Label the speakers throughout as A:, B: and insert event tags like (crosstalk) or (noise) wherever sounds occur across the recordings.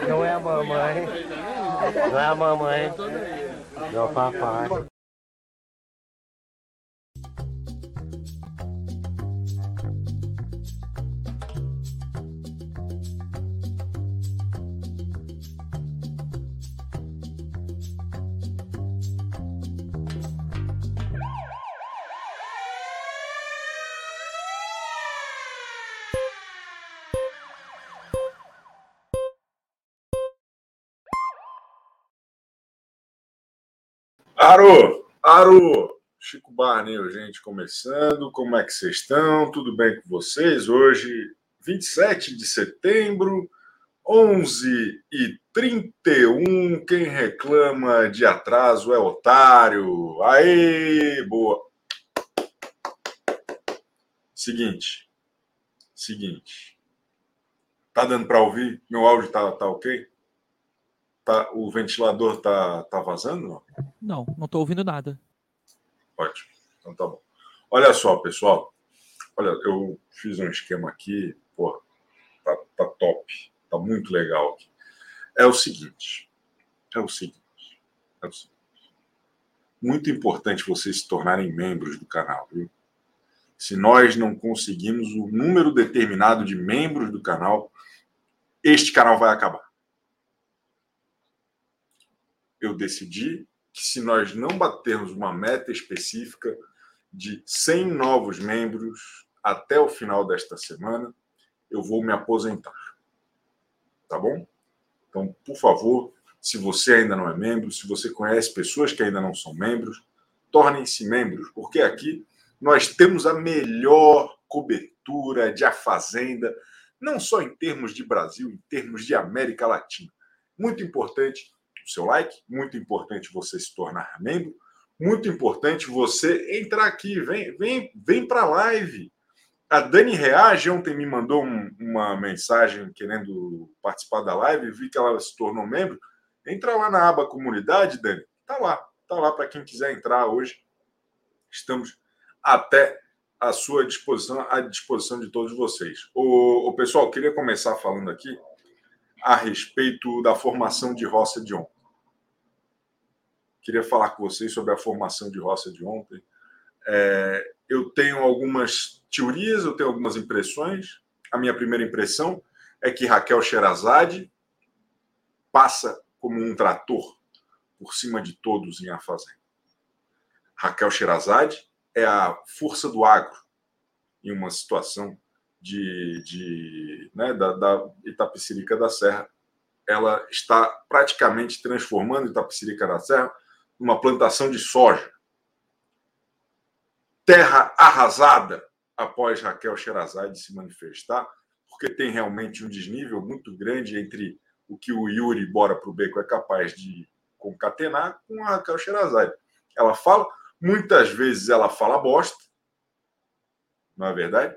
A: Não, não é a mamãe. Não é a mamãe. É o papai.
B: Aro, Aro, Chico Barney, gente, começando. Como é que vocês estão? Tudo bem com vocês? Hoje, 27 de setembro, 11 e 31. Quem reclama de atraso é otário. Aê, boa. Seguinte, seguinte. Tá dando para ouvir? Meu áudio tá, tá ok? Tá, o ventilador tá, tá vazando? Não,
C: não, não tô ouvindo nada.
B: Ótimo. Então tá bom. Olha só, pessoal. Olha, eu fiz um esquema aqui, pô, tá, tá top. Tá muito legal aqui. É o seguinte. É o seguinte. É o seguinte. Muito importante vocês se tornarem membros do canal, viu? Se nós não conseguimos o um número determinado de membros do canal, este canal vai acabar eu decidi que se nós não batermos uma meta específica de 100 novos membros até o final desta semana, eu vou me aposentar. Tá bom? Então, por favor, se você ainda não é membro, se você conhece pessoas que ainda não são membros, tornem-se membros, porque aqui nós temos a melhor cobertura de A Fazenda, não só em termos de Brasil, em termos de América Latina. Muito importante o seu like, muito importante você se tornar membro, muito importante você entrar aqui, vem, vem, vem para a live. A Dani Reage ontem me mandou um, uma mensagem querendo participar da live, vi que ela se tornou membro. Entra lá na aba comunidade, Dani. Tá lá, tá lá para quem quiser entrar hoje. Estamos até à sua disposição, à disposição de todos vocês. O, o pessoal, queria começar falando aqui a respeito da formação de roça de ontem. Queria falar com vocês sobre a formação de roça de ontem. É, eu tenho algumas teorias, eu tenho algumas impressões. A minha primeira impressão é que Raquel Sherazade passa como um trator por cima de todos em A Fazenda. Raquel Sherazade é a força do agro em uma situação de, de né, da, da da Serra. Ela está praticamente transformando Itapecerica da Serra uma plantação de soja. Terra arrasada após Raquel Sherazade se manifestar, porque tem realmente um desnível muito grande entre o que o Yuri Bora para o Beco é capaz de concatenar com a Raquel Sherazade. Ela fala, muitas vezes ela fala bosta, não é verdade?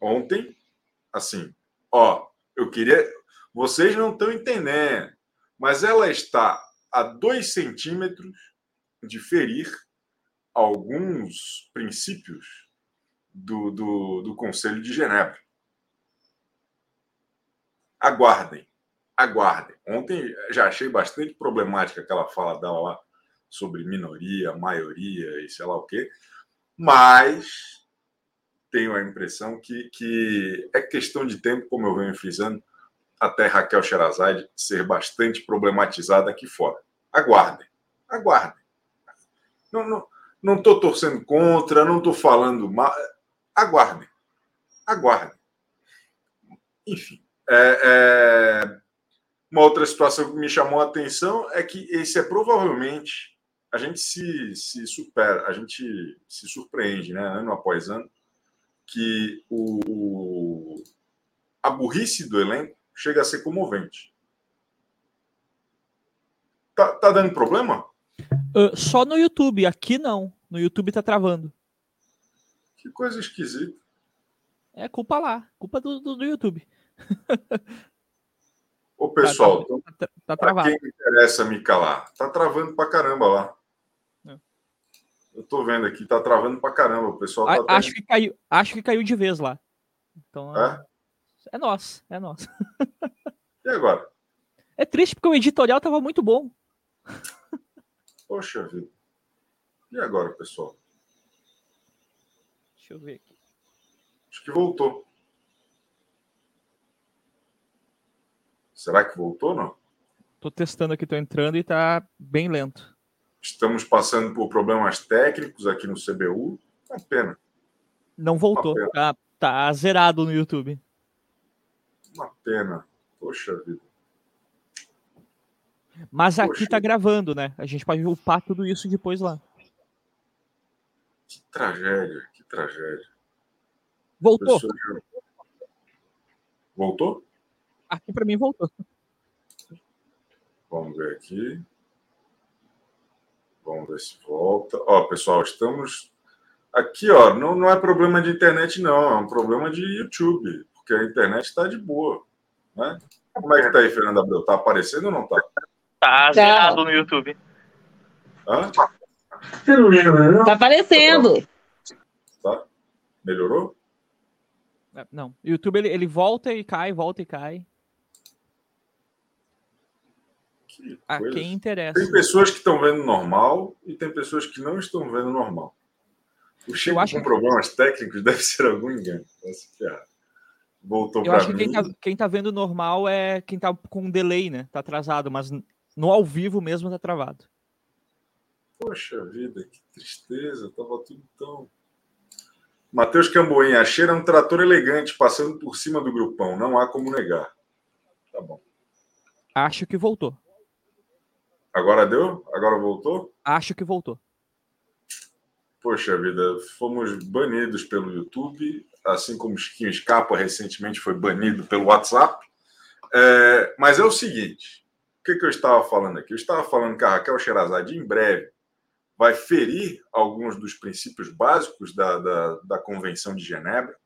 B: Ontem, assim, ó, eu queria. Vocês não estão entendendo, mas ela está a dois centímetros de ferir alguns princípios do, do, do Conselho de Genebra. Aguardem, aguardem. Ontem já achei bastante problemática aquela fala dela lá sobre minoria, maioria e sei lá o quê, mas tenho a impressão que, que é questão de tempo, como eu venho frisando, até Raquel Sherazade ser bastante problematizada aqui fora. Aguardem, aguardem. Não estou não, não torcendo contra, não estou falando mal. Aguardem, aguardem. Enfim, é, é... uma outra situação que me chamou a atenção é que esse é provavelmente a gente se, se supera, a gente se surpreende, né, ano após ano, que o a burrice do elenco chega a ser comovente. Tá, tá dando problema?
C: Uh, só no YouTube, aqui não. No YouTube tá travando.
B: Que coisa esquisita.
C: É culpa lá, culpa do, do, do YouTube. (laughs)
B: Ô pessoal, tá, tá, tá, travado. quem interessa me calar, tá travando pra caramba lá. É. Eu tô vendo aqui, tá travando pra caramba. O pessoal tá
C: acho, que caiu, acho que caiu de vez lá. Então, é? É nosso, é nosso.
B: E agora?
C: É triste porque o editorial tava muito bom.
B: Poxa vida. E agora, pessoal?
C: Deixa eu ver aqui.
B: Acho que voltou. Será que voltou ou não?
C: Tô testando aqui, tô entrando e tá bem lento.
B: Estamos passando por problemas técnicos aqui no CBU. Uma pena,
C: Não voltou. Tá, tá zerado no YouTube.
B: Uma pena. Poxa vida.
C: Mas aqui
B: Poxa.
C: tá gravando, né? A gente pode upar tudo isso depois lá.
B: Que tragédia, que tragédia.
C: Voltou.
B: Já- Voltou?
C: Aqui pra mim voltou.
B: Vamos ver aqui. Vamos ver se volta. Ó, pessoal, estamos aqui, ó. Não, não é problema de internet, não. É um problema de YouTube, porque a internet está de boa, né? Como é que tá aí, Fernando Abreu? Tá aparecendo ou não tá?
C: Tá
D: zerado
C: no YouTube.
B: Hã?
D: Tá aparecendo.
B: Tá? Melhorou?
C: É, Não, o YouTube ele, ele volta e cai, volta e cai.
B: Que
C: A
B: coisa.
C: quem interessa.
B: Tem pessoas que estão vendo normal e tem pessoas que não estão vendo normal. O Chico
C: acho
B: com
C: que-
B: problemas técnicos deve ser algum engano. Tá se ferrar. Voltou
C: Eu
B: para
C: acho que
B: mim.
C: quem tá, quem tá vendo normal é quem tá com delay, né? Tá atrasado, mas no ao vivo mesmo tá travado.
B: Poxa vida, que tristeza, tava tudo tão. Matheus Camboim, a cheira é um trator elegante passando por cima do grupão, não há como negar. Tá bom.
C: Acho que voltou.
B: Agora deu? Agora voltou?
C: Acho que voltou.
B: Poxa vida, fomos banidos pelo YouTube, assim como o Chiquinho Escapa recentemente foi banido pelo WhatsApp. É, mas é o seguinte: o que, que eu estava falando aqui? Eu estava falando que a Raquel Sherazade, em breve, vai ferir alguns dos princípios básicos da, da, da Convenção de Genebra.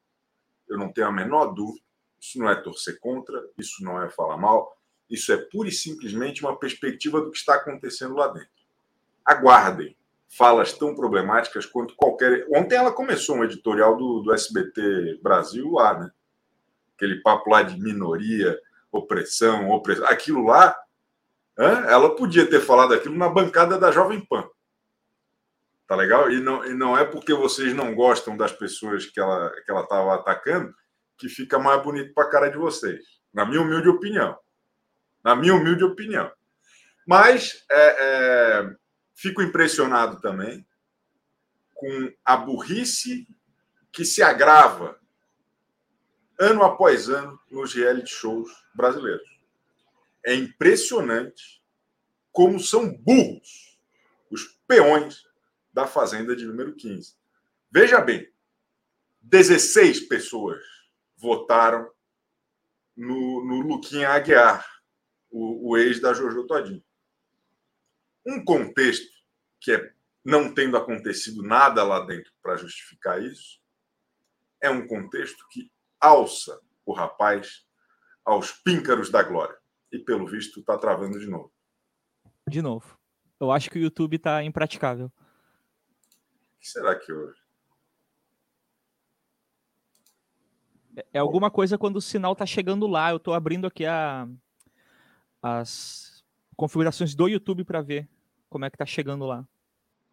B: Eu não tenho a menor dúvida. Isso não é torcer contra, isso não é falar mal, isso é pura e simplesmente uma perspectiva do que está acontecendo lá dentro. Aguardem falas tão problemáticas quanto qualquer. Ontem ela começou um editorial do, do SBT Brasil lá, né? Aquele papo lá de minoria, opressão, opressão. Aquilo lá, hã? ela podia ter falado aquilo na bancada da Jovem Pan. Tá legal? E não, e não é porque vocês não gostam das pessoas que ela que ela estava atacando que fica mais bonito para a cara de vocês. Na minha humilde opinião. Na minha humilde opinião. Mas é, é, fico impressionado também com a burrice que se agrava ano após ano nos reality shows brasileiros. É impressionante como são burros os peões da Fazenda de número 15. Veja bem, 16 pessoas votaram no, no Luquinha Aguiar, o, o ex da Jojo Todinho. Um contexto que é não tendo acontecido nada lá dentro para justificar isso, é um contexto que alça o rapaz aos píncaros da glória. E, pelo visto, está travando de novo.
C: De novo. Eu acho que o YouTube tá impraticável.
B: O que será que houve?
C: É- É alguma coisa quando o sinal tá chegando lá. Eu tô abrindo aqui a, as configurações do YouTube para ver como é que tá chegando lá.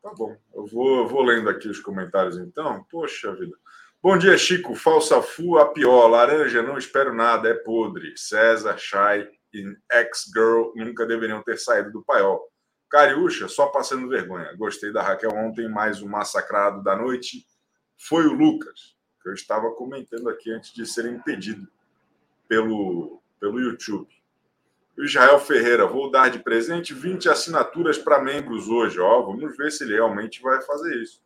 B: Tá bom. Eu vou, eu vou lendo aqui os comentários, então. Poxa vida. Bom dia, Chico. Falsa Fu, a pior. Laranja, não espero nada, é podre. César, Shai e Ex-Girl nunca deveriam ter saído do paiol. Cariúcha, só passando vergonha. Gostei da Raquel ontem, mais um massacrado da noite. Foi o Lucas, que eu estava comentando aqui antes de ser impedido pelo, pelo YouTube. Israel Ferreira, vou dar de presente 20 assinaturas para membros hoje. Ó, vamos ver se ele realmente vai fazer isso.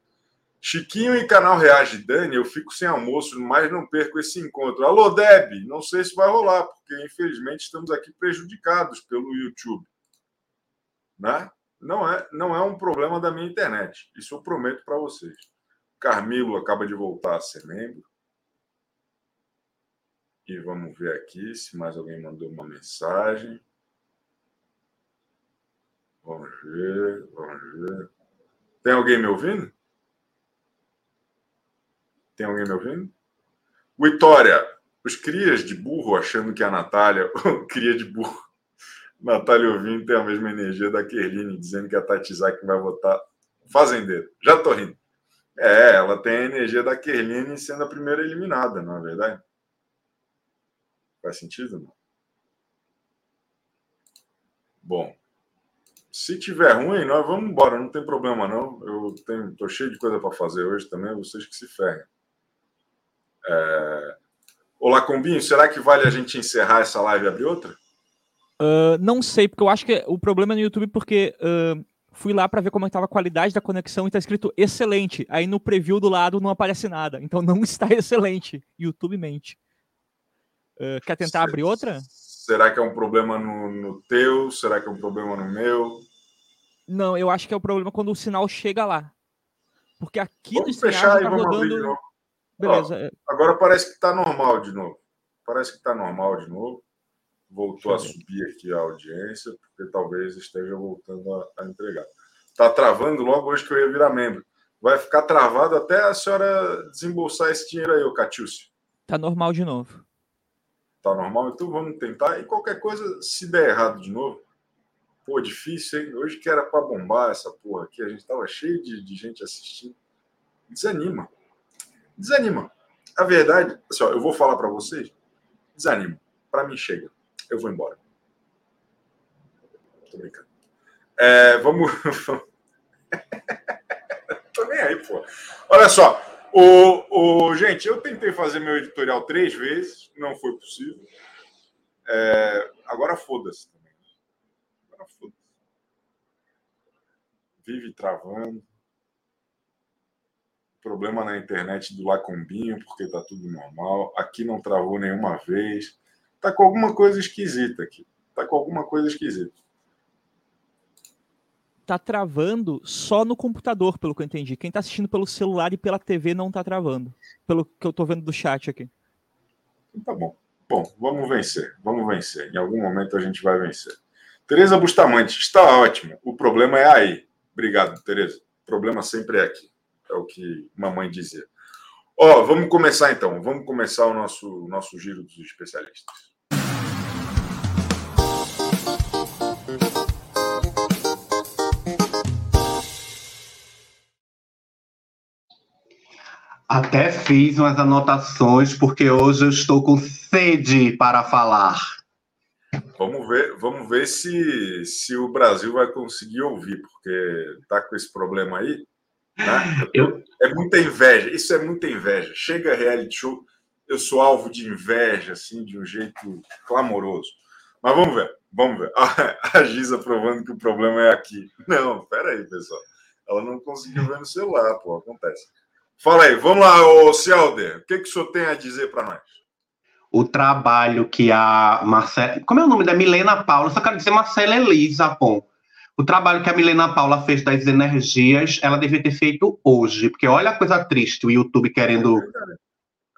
B: Chiquinho e canal Reage Dani, eu fico sem almoço, mas não perco esse encontro. Alô, Deb, não sei se vai rolar, porque infelizmente estamos aqui prejudicados pelo YouTube. Né? Não, é, não é um problema da minha internet, isso eu prometo para vocês. Carmilo acaba de voltar a ser membro. E vamos ver aqui se mais alguém mandou uma mensagem. Vamos ver, vamos ver. Tem alguém me ouvindo? Tem alguém me ouvindo? Vitória, os crias de burro achando que a Natália, (laughs) cria de burro, Natália ouvindo tem a mesma energia da Kerline, dizendo que a Tati Zak vai votar fazendeiro. Já tô rindo. É, ela tem a energia da Kerline sendo a primeira eliminada, não é verdade? Faz sentido? Não? Bom, se tiver ruim, nós vamos embora, não tem problema não. Eu tenho, tô cheio de coisa para fazer hoje também, vocês que se ferrem. É... Olá, Combinho, será que vale a gente encerrar essa live e abrir outra?
C: Uh, não sei, porque eu acho que o problema é no YouTube porque uh, fui lá para ver como estava a qualidade da conexão e está escrito excelente. Aí no preview do lado não aparece nada. Então não (laughs) está excelente. YouTube mente. Uh, quer tentar abrir outra?
B: Será que é um problema no, no, teu? Será que é um problema no meu?
C: Não, eu acho que é o problema quando o sinal chega lá. Porque aqui
B: vamos no fechar tá rodando.
C: Beleza.
B: Ó, agora parece que está normal de novo. Parece que está normal de novo voltou a subir aqui a audiência, porque talvez esteja voltando a, a entregar. Está travando logo hoje que eu ia virar membro. Vai ficar travado até a senhora desembolsar esse dinheiro aí, ô Catiúcio.
C: Tá normal de novo.
B: Tá normal? Então vamos tentar. E qualquer coisa, se der errado de novo, pô, difícil, hein? Hoje que era para bombar essa porra aqui, a gente tava cheio de, de gente assistindo. Desanima. Desanima. A verdade, assim, ó, eu vou falar para vocês, desanima. Para mim chega eu vou embora. Tô brincando. É, vamos. (laughs) (laughs) Tô nem aí, pô. Olha só. O, o, gente, eu tentei fazer meu editorial três vezes, não foi possível. É, agora foda-se também. Agora foda-se. Vive travando. Problema na internet do Lacombinho, porque tá tudo normal. Aqui não travou nenhuma vez. Tá com alguma coisa esquisita aqui. Tá com alguma coisa esquisita.
C: Tá travando só no computador, pelo que eu entendi. Quem tá assistindo pelo celular e pela TV não tá travando. Pelo que eu tô vendo do chat aqui.
B: Tá bom. Bom, vamos vencer. Vamos vencer. Em algum momento a gente vai vencer. Tereza Bustamante, está ótimo. O problema é aí. Obrigado, Tereza. O problema sempre é aqui. É o que mamãe dizia. Ó, vamos começar então. Vamos começar o nosso, nosso giro dos especialistas.
E: Até fiz umas anotações, porque hoje eu estou com sede para falar.
B: Vamos ver, vamos ver se, se o Brasil vai conseguir ouvir, porque tá com esse problema aí. Né? Eu... É muita inveja, isso é muita inveja. Chega reality show, eu sou alvo de inveja, assim, de um jeito clamoroso. Mas vamos ver, vamos ver. (laughs) A Giza provando que o problema é aqui. Não, peraí, pessoal. Ela não conseguiu ver no celular, pô, acontece. Fala aí, vamos lá, ô Cialder, o que, que o senhor tem a dizer para nós?
E: O trabalho que a Marcela. Como é o nome da Milena Paula? Só quero dizer Marcela Elisa, bom. O trabalho que a Milena Paula fez das energias, ela devia ter feito hoje, porque olha a coisa triste, o YouTube querendo.
B: É verdade.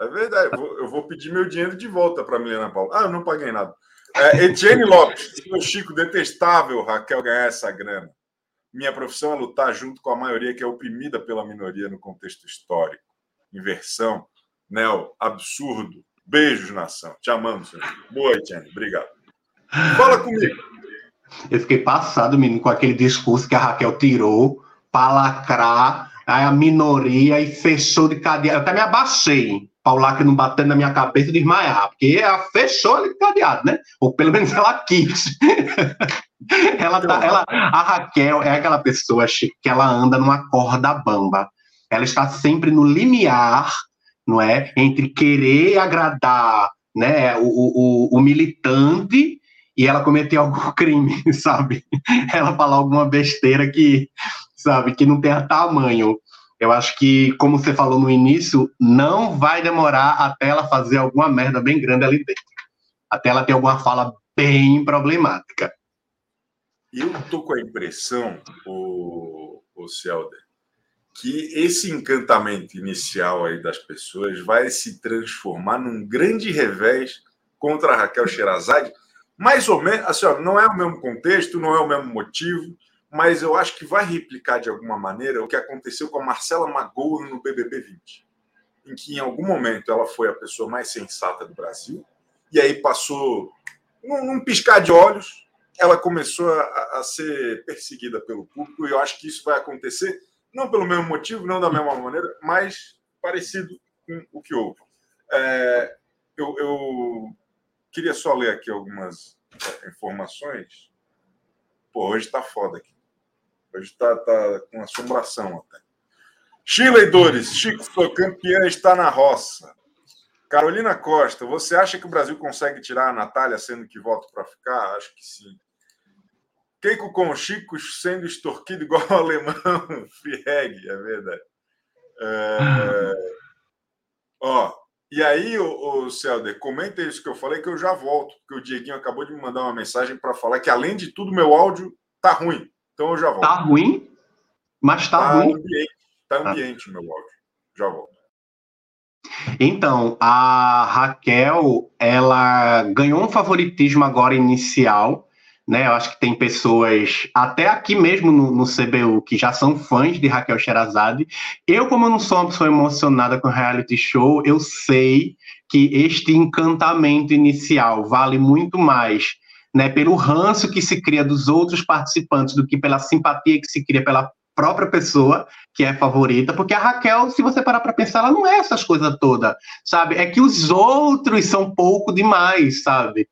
B: É verdade. Eu vou pedir meu dinheiro de volta para a Milena Paula. Ah, eu não paguei nada. É, Etienne Lopes, meu Chico, detestável, Raquel, ganhar essa grana. Minha profissão é lutar junto com a maioria que é oprimida pela minoria no contexto histórico. Inversão, Nel, absurdo. Beijos, nação. Te amamos, senhor. Boa, Etienne. Obrigado. Fala comigo.
E: Eu fiquei passado, menino, com aquele discurso que a Raquel tirou para lacrar a minoria e fechou de cadeado. Eu até me abaixei para o não batendo na minha cabeça e desmaiar, porque ela fechou de cadeado, né? Ou pelo menos ela quis. (laughs) (laughs) ela, tá, ela, a Raquel é aquela pessoa que ela anda numa corda bamba. Ela está sempre no limiar, não é, entre querer agradar, né, o, o, o militante e ela cometer algum (laughs) crime, sabe? Ela falar alguma besteira que, sabe, que não tenha tamanho. Eu acho que, como você falou no início, não vai demorar até ela fazer alguma merda bem grande ali dentro. Até ela ter alguma fala bem problemática.
B: Eu tô com a impressão, o, o Celder, que esse encantamento inicial aí das pessoas vai se transformar num grande revés contra a Raquel Sherazade, mais ou menos, assim, ó, não é o mesmo contexto, não é o mesmo motivo, mas eu acho que vai replicar de alguma maneira o que aconteceu com a Marcela Magoa no BBB 20. em que em algum momento ela foi a pessoa mais sensata do Brasil, e aí passou, num, num piscar de olhos, ela começou a, a, ser perseguida pelo público, e eu acho que isso vai acontecer, não pelo mesmo motivo, não da mesma maneira, mas parecido com o que houve. É, eu, eu, queria só ler aqui algumas é, informações. Pô, hoje está foda aqui. Hoje está tá com assombração até. Chile Dores, Chico, sou campeã, está na roça. Carolina Costa, você acha que o Brasil consegue tirar a Natália sendo que volta para ficar? Acho que sim. Keiko com Chico sendo extorquido igual ao alemão. (laughs) Free é verdade. É... (laughs) Ó, e aí, o, o Celder, comenta isso que eu falei que eu já volto, porque o Dieguinho acabou de me mandar uma mensagem para falar que, além de tudo, meu áudio tá ruim. Então eu já volto.
E: Tá ruim? Mas tá, tá ruim.
B: Ambiente, tá ambiente tá. meu áudio. Já volto.
E: Então, a Raquel, ela ganhou um favoritismo agora inicial, né? Eu acho que tem pessoas, até aqui mesmo no, no CBU, que já são fãs de Raquel Sherazade. Eu, como eu não sou uma pessoa emocionada com reality show, eu sei que este encantamento inicial vale muito mais né, pelo ranço que se cria dos outros participantes do que pela simpatia que se cria pela própria pessoa que é favorita, porque a Raquel, se você parar para pensar, ela não é essas coisas todas, sabe? É que os outros são pouco demais, sabe?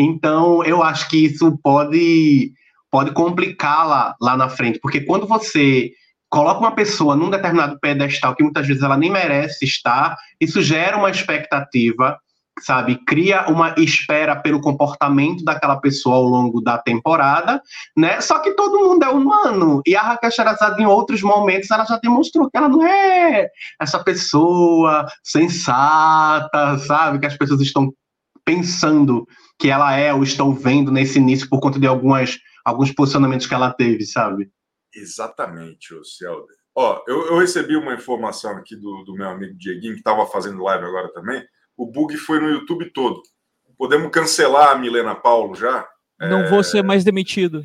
E: Então, eu acho que isso pode, pode complicá-la lá na frente, porque quando você coloca uma pessoa num determinado pedestal que muitas vezes ela nem merece estar, isso gera uma expectativa, sabe? Cria uma espera pelo comportamento daquela pessoa ao longo da temporada, né? Só que todo mundo é humano. E a Raquel Sherazade, em outros momentos, ela já demonstrou que ela não é essa pessoa sensata, sabe? Que as pessoas estão pensando que ela é ou estão vendo nesse início por conta de algumas, alguns posicionamentos que ela teve, sabe?
B: Exatamente, o Celder. Ó, eu, eu, recebi uma informação aqui do, do meu amigo Dieguinho, que estava fazendo live agora também. O bug foi no YouTube todo. Podemos cancelar a Milena Paulo já?
C: Não é... vou ser mais demitido.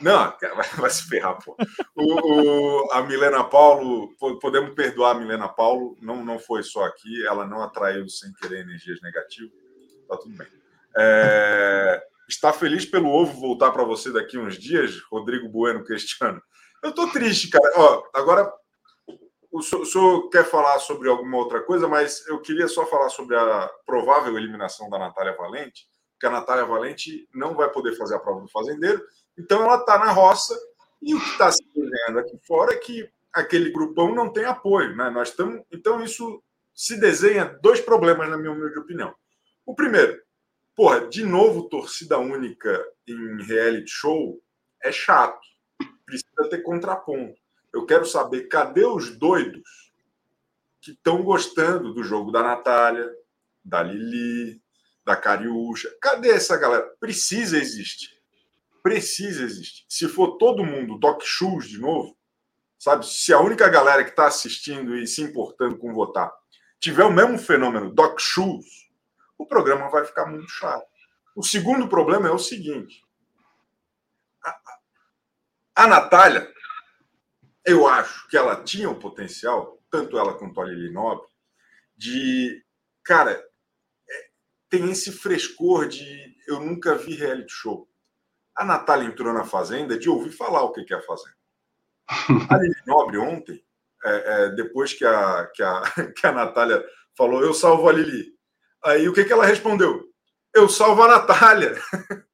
B: Não, vai, vai se ferrar, pô. O, o, a Milena Paulo, podemos perdoar a Milena Paulo, não, não foi só aqui, ela não atraiu sem querer energias negativas, tá tudo bem. É... Está feliz pelo ovo voltar para você daqui uns dias, Rodrigo Bueno Cristiano? Eu estou triste, cara. Ó, agora, o senhor, quer falar sobre alguma outra coisa, mas eu queria só falar sobre a provável eliminação da Natália Valente, porque a Natália Valente não vai poder fazer a prova do fazendeiro, então ela está na roça e o que está se desenhando aqui fora é que aquele grupão não tem apoio, né? Nós estamos, então isso se desenha dois problemas na minha humilde opinião. O primeiro, Porra, de novo, torcida única em reality show é chato. Precisa ter contraponto. Eu quero saber cadê os doidos que estão gostando do jogo da Natália, da Lili, da Cariúcha. Cadê essa galera? Precisa existir. Precisa existir. Se for todo mundo Doc Shoes de novo, sabe? Se a única galera que está assistindo e se importando com votar tiver o mesmo fenômeno Doc Shoes, o programa vai ficar muito chato. O segundo problema é o seguinte: a, Natália, eu acho que ela tinha o potencial, tanto ela quanto a Lili Nobre, de. Cara, é, tem esse frescor de eu nunca vi reality show. A Natália entrou na Fazenda de ouvir falar o que é a Fazenda. A Lili Nobre ontem, é, é, depois que a, que, a, (laughs) que a Natália falou, eu salvo a Lili. Aí o que, que ela respondeu? Eu salvo a Natália. (laughs)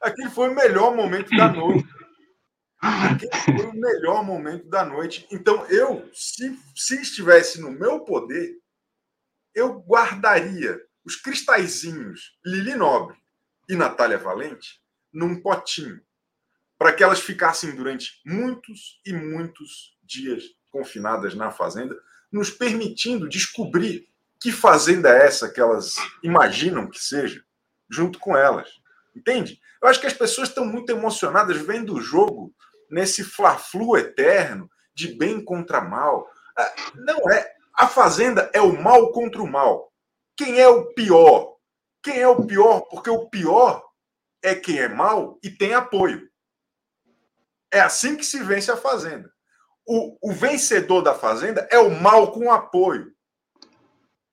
B: Aquele foi o melhor momento da noite. Aquele foi o melhor momento da noite. Então, eu, se, se estivesse no meu poder, eu guardaria os cristalzinhos Lili Nobre e Natália Valente num potinho, para que elas ficassem durante muitos e muitos dias confinadas na fazenda, nos permitindo descobrir que fazenda é essa que elas imaginam que seja, junto com elas. Entende? Eu acho que as pessoas estão muito emocionadas vendo o jogo nesse fla-flu eterno de bem contra mal. Ah, não é. A fazenda é o mal contra o mal. Quem é o pior? Quem é o pior? Porque o pior é quem é mal e tem apoio. É assim que se vence a fazenda. o, o vencedor da Fazenda é o mal com apoio.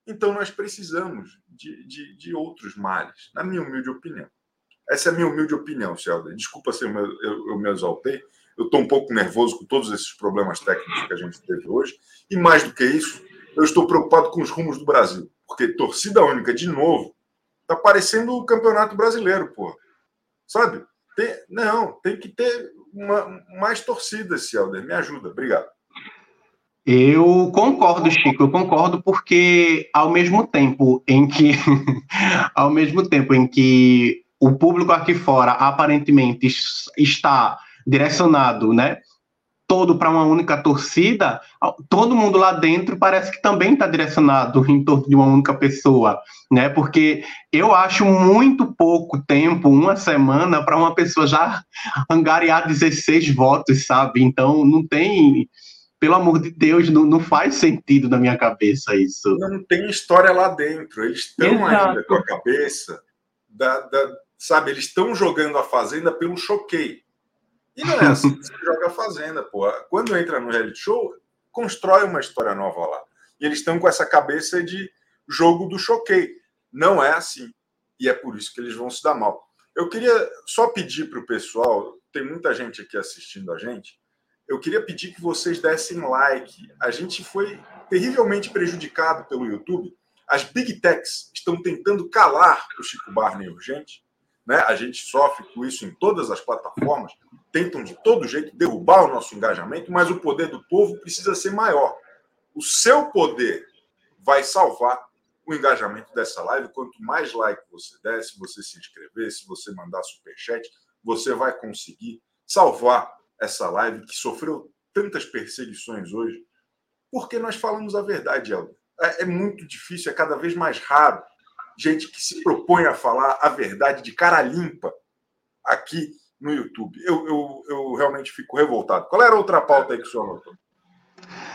B: Então nós precisamos de, de, de, outros males, na minha humilde opinião. Essa é a minha humilde opinião, Celda. Desculpa se eu, eu, eu me exaltei. Eu estou um pouco nervoso com todos esses problemas técnicos que a gente teve hoje. E mais do que isso, eu estou preocupado com os rumos do Brasil. Porque torcida única, de novo, está parecendo o Campeonato Brasileiro, pô. Sabe? Tem, não, tem que ter uma, mais torcidas, Celder. Me ajuda. Obrigado.
E: Eu concordo, Chico, eu concordo porque ao mesmo tempo em que (laughs) ao mesmo tempo em que o público aqui fora aparentemente está direcionado, né, todo para uma única torcida, todo mundo lá dentro parece que também está direcionado em torno de uma única pessoa, né? Porque eu acho muito pouco tempo, uma semana, para uma pessoa já (laughs) angariar 16 votos, sabe? Então não tem pelo amor de Deus, não, não faz sentido na minha cabeça isso.
B: Não tem história lá dentro. Eles estão ainda com a cabeça da, da sabe, eles estão jogando a Fazenda pelo choquei. E não é (laughs) assim que se joga a Fazenda, pô. Quando entra no reality show, constrói uma história nova lá. E eles estão com essa cabeça de jogo do choquei. Não é assim. E é por isso que eles vão se dar mal. Eu queria só pedir para o pessoal, tem muita gente aqui assistindo a gente, eu queria pedir que vocês dessem like. A gente foi terrivelmente prejudicado pelo YouTube. As big techs estão tentando calar o Chico Barney urgente. Né? A gente sofre com isso em todas as plataformas. Tentam de todo jeito derrubar o nosso engajamento, mas o poder do povo precisa ser maior. O seu poder vai salvar o engajamento dessa live. Quanto mais like você der, se você se inscrever, se você mandar superchat, você vai conseguir salvar essa live que sofreu tantas perseguições hoje, porque nós falamos a verdade. É, é muito difícil, é cada vez mais raro gente que se propõe a falar a verdade de cara limpa aqui no YouTube. Eu, eu, eu realmente fico revoltado. Qual era a outra pauta aí que o senhor anotou?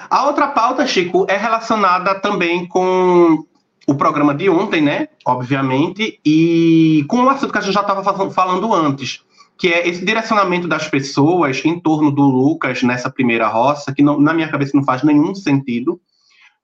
E: A outra pauta, Chico, é relacionada também com o programa de ontem, né? Obviamente, e com o assunto que a gente já estava falando antes que é esse direcionamento das pessoas em torno do Lucas nessa primeira roça, que não, na minha cabeça não faz nenhum sentido,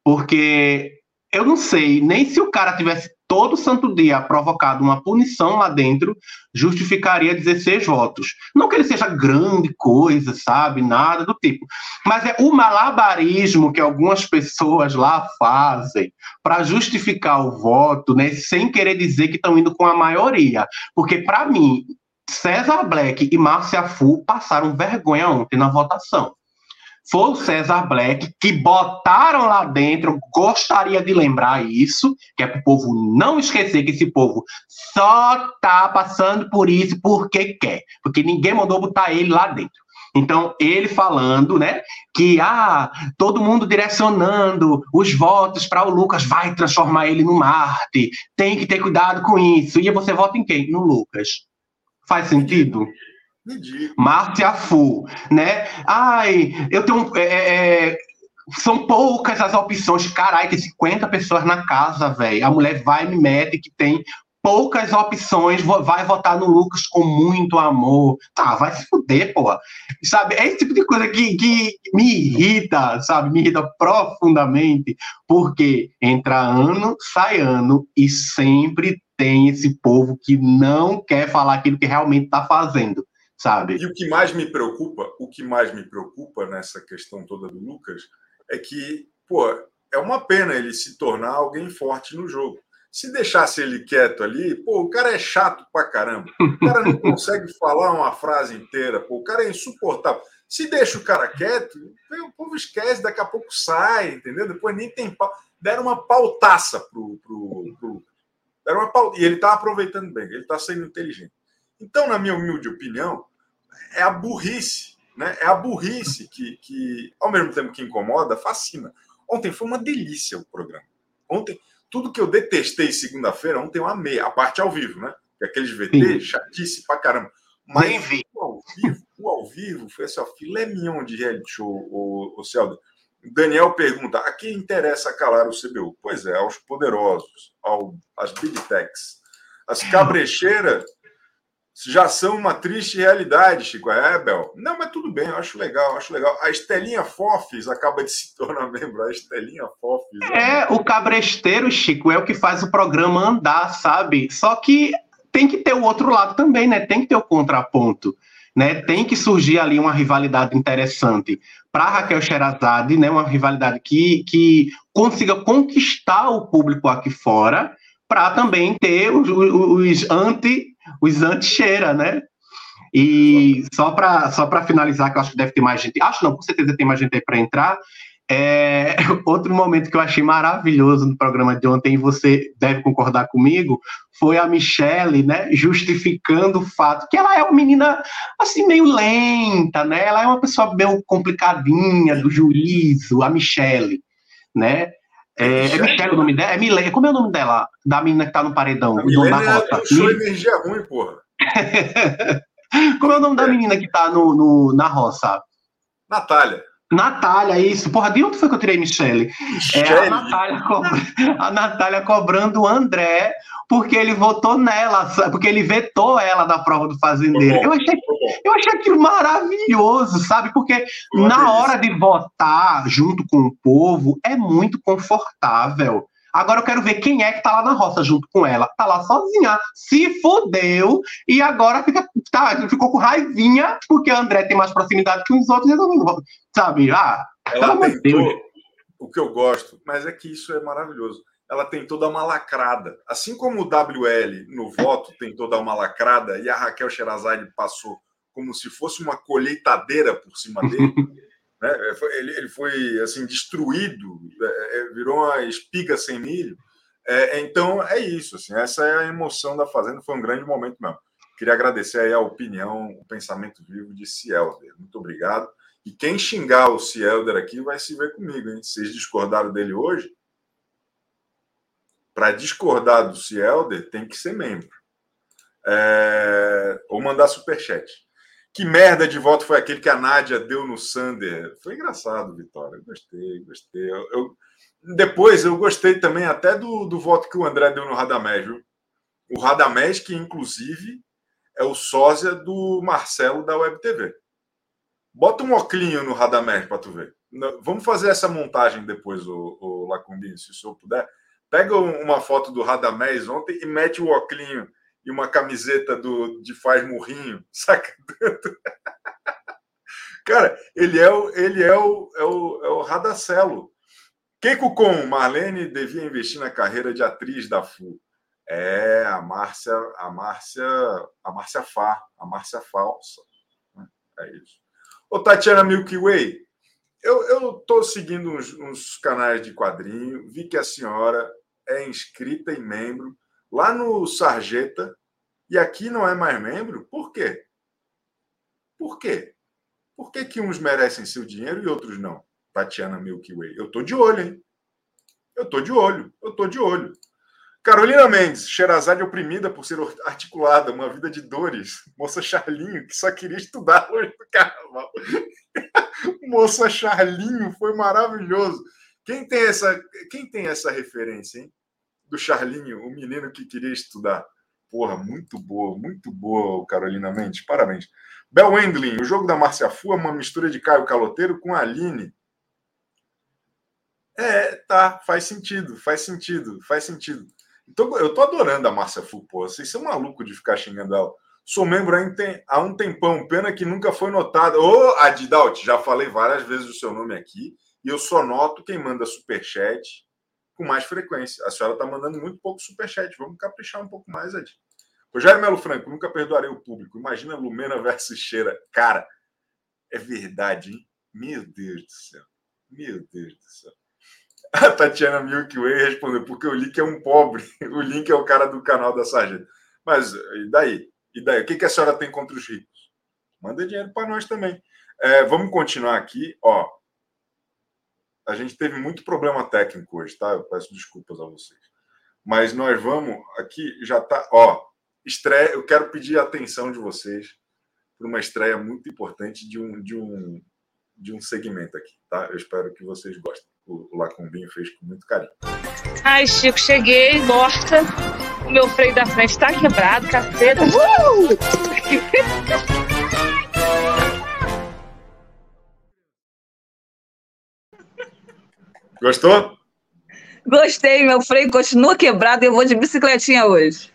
E: porque eu não sei nem se o cara tivesse todo santo dia provocado uma punição lá dentro, justificaria 16 votos. Não que ele seja grande coisa, sabe? Nada do tipo. Mas é o malabarismo que algumas pessoas lá fazem para justificar o voto, né, sem querer dizer que estão indo com a maioria. Porque, para mim, César Black e Márcia Fu passaram vergonha ontem na votação. Foi o César Black que botaram lá dentro, gostaria de lembrar isso, que é para o povo não esquecer que esse povo só tá passando por isso porque quer, porque ninguém mandou botar ele lá dentro. Então, ele falando, né, que ah, todo mundo direcionando os votos para o Lucas vai transformar ele no Marte, tem que ter cuidado com isso. E você vota em quem? No Lucas. Faz sentido? Márcia Fu, né? Ai, eu tenho. É, é, é, são poucas as opções. Caralho, tem 50 pessoas na casa, velho. A mulher vai me mete que tem poucas opções, vai votar no Lucas com muito amor. Tá, vai se fuder, pô. Sabe, é esse tipo de coisa que, que me irrita, sabe? Me irrita profundamente, porque entra ano, sai ano e sempre tem esse povo que não quer falar aquilo que realmente está fazendo, sabe?
B: E o que mais me preocupa, o que mais me preocupa nessa questão toda do Lucas é que, pô, é uma pena ele se tornar alguém forte no jogo. Se deixasse ele quieto ali, pô, o cara é chato pra caramba. O cara não (laughs) consegue falar uma frase inteira, pô, o cara é insuportável. Se deixa o cara quieto, o povo esquece, daqui a pouco sai, entendeu? Depois nem tem pau. Deram uma pautaça pro, pro, pro era uma E ele está aproveitando bem, ele está sendo inteligente. Então, na minha humilde opinião, é a burrice, né? É a burrice que, que ao mesmo tempo que incomoda, fascina. Ontem foi uma delícia o programa. Ontem, tudo que eu detestei segunda-feira, ontem eu amei. A parte ao vivo, né? Que aqueles VT, Sim. chatice pra caramba. Mas o ao vivo, o ao vivo foi assim, ó, filé mignon de reality show, o, o Celda. Daniel pergunta: a quem interessa calar o CBU? Pois é, aos poderosos, ao, às big techs. As cabrecheiras já são uma triste realidade, Chico. É, Bel. Não, mas tudo bem, eu acho legal, acho legal. A Estelinha Fofes acaba de (laughs) se tornar membro. A Estelinha Fofes.
E: É, o cabresteiro, Chico, é o que faz o programa andar, sabe? Só que tem que ter o outro lado também, né? Tem que ter o contraponto. Né, tem que surgir ali uma rivalidade interessante para Raquel Sherazade, né, uma rivalidade que, que consiga conquistar o público aqui fora, para também ter os, os anti os anti-cheira, né? E só para só finalizar, que eu acho que deve ter mais gente, acho não, com certeza tem mais gente aí para entrar. É, (laughs) outro momento que eu achei maravilhoso no programa de ontem, e você deve concordar comigo, foi a Michelle, né, justificando o fato que ela é uma menina, assim, meio lenta, né, ela é uma pessoa meio complicadinha do juízo, a Michelle, né, é, é Michelle o nome dela? É Milene. Como é o nome dela? Da menina que tá no paredão?
B: A dono da rota. Show energia ruim, porra. (laughs)
E: Como é o nome da menina que tá no, no, na roça?
B: Natália.
E: Natália, isso. Porra, de onde foi que eu tirei Michele? É a Natália, (laughs) a Natália cobrando o André porque ele votou nela, porque ele vetou ela da prova do fazendeiro. Eu achei, eu achei aquilo maravilhoso, sabe? Porque na hora de votar junto com o povo é muito confortável. Agora eu quero ver quem é que tá lá na roça junto com ela. Tá lá sozinha. Se fodeu e agora fica, tá, ficou com raivinha porque a André tem mais proximidade que os outros. Sabe? Ah,
B: ela tentou, o que eu gosto, mas é que isso é maravilhoso. Ela tem toda uma lacrada. Assim como o WL no voto tem toda uma lacrada e a Raquel Sherazade passou como se fosse uma colheitadeira por cima dele. (laughs) Né? É, ele, ele foi assim destruído, é, é, virou uma espiga sem milho. É, então é isso, assim, essa é a emoção da Fazenda, foi um grande momento mesmo. Queria agradecer aí a opinião, o pensamento vivo de Cielder. Muito obrigado. E quem xingar o Cielder aqui vai se ver comigo, hein? Vocês discordaram dele hoje? Para discordar do Cielder, tem que ser membro. É... Ou mandar superchat. Que merda de voto foi aquele que a Nádia deu no Sander? Foi engraçado, Vitória. Gostei, gostei. Eu, eu... Depois eu gostei também até do, do voto que o André deu no Radamés, viu? O Radamés, que inclusive é o sósia do Marcelo da Web TV. Bota um oclinho no Radamés para tu ver. Vamos fazer essa montagem depois, o, o Lacumbinho, se o senhor puder. Pega uma foto do Radamés ontem e mete o oclinho e uma camiseta do, de faz murrinho, (laughs) saca? Cara, ele é o, ele é o, é o, é o Radacelo. Keiko Com, Marlene devia investir na carreira de atriz da FU. É, a Márcia, a Márcia, a Márcia Fá, a Márcia Falsa. É isso. Ô, Tatiana Milky Way, eu, tô seguindo uns, uns canais de quadrinho, vi que a senhora é inscrita e membro lá no Sarjeta e aqui não é mais membro, por quê? Por quê? Por que, que uns merecem seu dinheiro e outros não? Tatiana Milky Way. Eu tô de olho, hein? Eu tô de olho, eu tô de olho. Carolina Mendes, Xerazade oprimida por ser articulada, uma vida de dores. Moça Charlinho, que só queria estudar (laughs) hoje do carnaval. (laughs) Moça Charlinho, foi maravilhoso. Quem tem essa, quem tem essa referência, hein? Do Charlinho, o menino que queria estudar. Porra, muito boa, muito boa, Carolina Mendes. Parabéns. Bel Wendlin, o jogo da Márcia Fu é uma mistura de Caio Caloteiro com a Aline. É, tá, faz sentido, faz sentido, faz sentido. Então, eu tô adorando a Márcia Fu, pô. Vocês são malucos de ficar xingando ela. Sou membro há um tempão, pena que nunca foi notada. Ô, Adidalt, já falei várias vezes o seu nome aqui, e eu só noto quem manda superchat com mais frequência. A senhora está mandando muito pouco superchat. Vamos caprichar um pouco mais, Ed. Rogério Melo Franco, nunca perdoarei o público. Imagina Lumena (laughs) versus Cheira. Cara, é verdade, hein? Meu Deus do céu. Meu Deus do céu. (laughs) A Tatiana Milky Way respondeu, porque o link é um pobre. (laughs) O link é o cara do canal da Sargento. Mas e daí? E daí? O que, que a senhora tem contra os ricos? Manda dinheiro para nós também. É, vamos continuar aqui. Ó, a gente teve muito problema técnico hoje, tá? Eu peço desculpas a vocês. Mas nós vamos aqui, já tá. Ó, estreia. Eu quero pedir a atenção de vocês para uma estreia muito importante de um, de um, de um segmento aqui, tá? Eu espero que vocês gostem. o, o Lacumbinho fez com muito carinho.
D: Ai, Chico, cheguei, morta. O meu freio da frente tá quebrado, caceta. Uh! (laughs)
B: Gostou?
D: Gostei, meu freio continua quebrado e eu vou de bicicletinha hoje.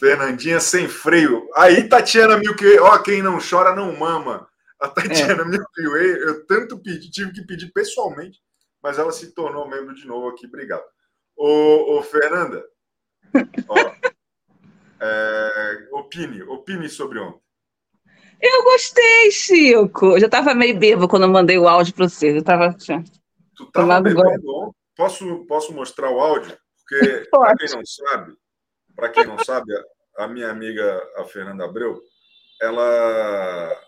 B: Fernandinha sem freio. Aí, Tatiana Milky ó, quem não chora não mama. A Tatiana é. Milky Way, eu tanto pedi, tive que pedir pessoalmente, mas ela se tornou membro de novo aqui. Obrigado. Ô, ô Fernanda, (laughs) ó, é, opine, opine sobre ontem.
D: Eu gostei, Chico. Eu já estava meio bêbado quando eu mandei o áudio para você. Eu tava,
B: tu estava bebendo Posso, posso mostrar o áudio? Porque, (laughs) para quem não sabe, para quem não sabe, a minha amiga, a Fernanda Abreu, ela,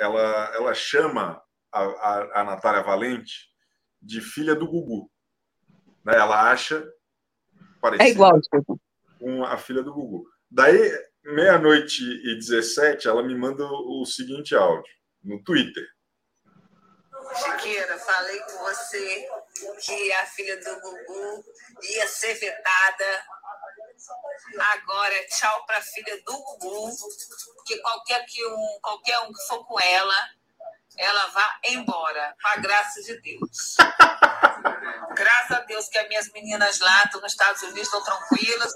B: ela, ela chama a, a, a Natália Valente de filha do Gugu. Né? Ela acha
D: parecida é igual,
B: com a filha do Gugu. Daí, meia-noite e 17, ela me manda o seguinte áudio no Twitter.
F: Chiqueira, falei com você que a filha do Gugu ia ser vetada Agora, tchau para a filha do Gugu, porque qualquer, que um, qualquer um que for com ela, ela vá embora, com a graça de Deus. (laughs) Graças a Deus que as minhas meninas lá estão nos Estados Unidos, estão tranquilas,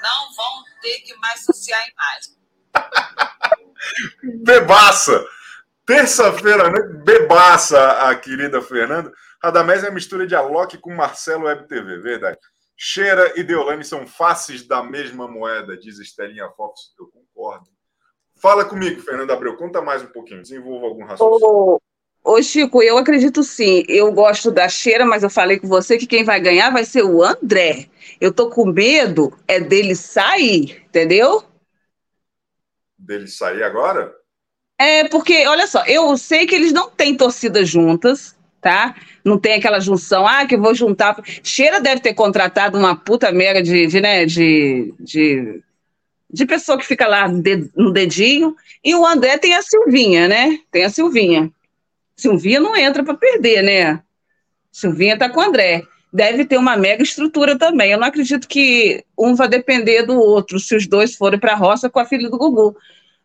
F: não vão ter que mais social imagem.
B: Bebaça! Terça-feira, né? Bebaça, a querida Fernanda. Radamés é mistura de Alok com Marcelo Web TV, verdade. Cheira e Deolane são faces da mesma moeda, diz Estelinha Fox. Eu concordo. Fala comigo, Fernando Abreu. Conta mais um pouquinho. Desenvolva algum raciocínio. Ô,
D: ô, Chico, eu acredito sim. Eu gosto da Cheira, mas eu falei com você que quem vai ganhar vai ser o André. Eu tô com medo é dele sair, entendeu?
B: Dele sair agora?
D: É, porque, olha só, eu sei que eles não têm torcida juntas, tá? Não tem aquela junção, ah, que eu vou juntar. Cheira deve ter contratado uma puta mega de, de né, de, de, de pessoa que fica lá no dedinho. E o André tem a Silvinha, né? Tem a Silvinha. Silvinha não entra para perder, né? Silvinha tá com o André. Deve ter uma mega estrutura também. Eu não acredito que um vai depender do outro se os dois forem para a roça com a filha do Gugu.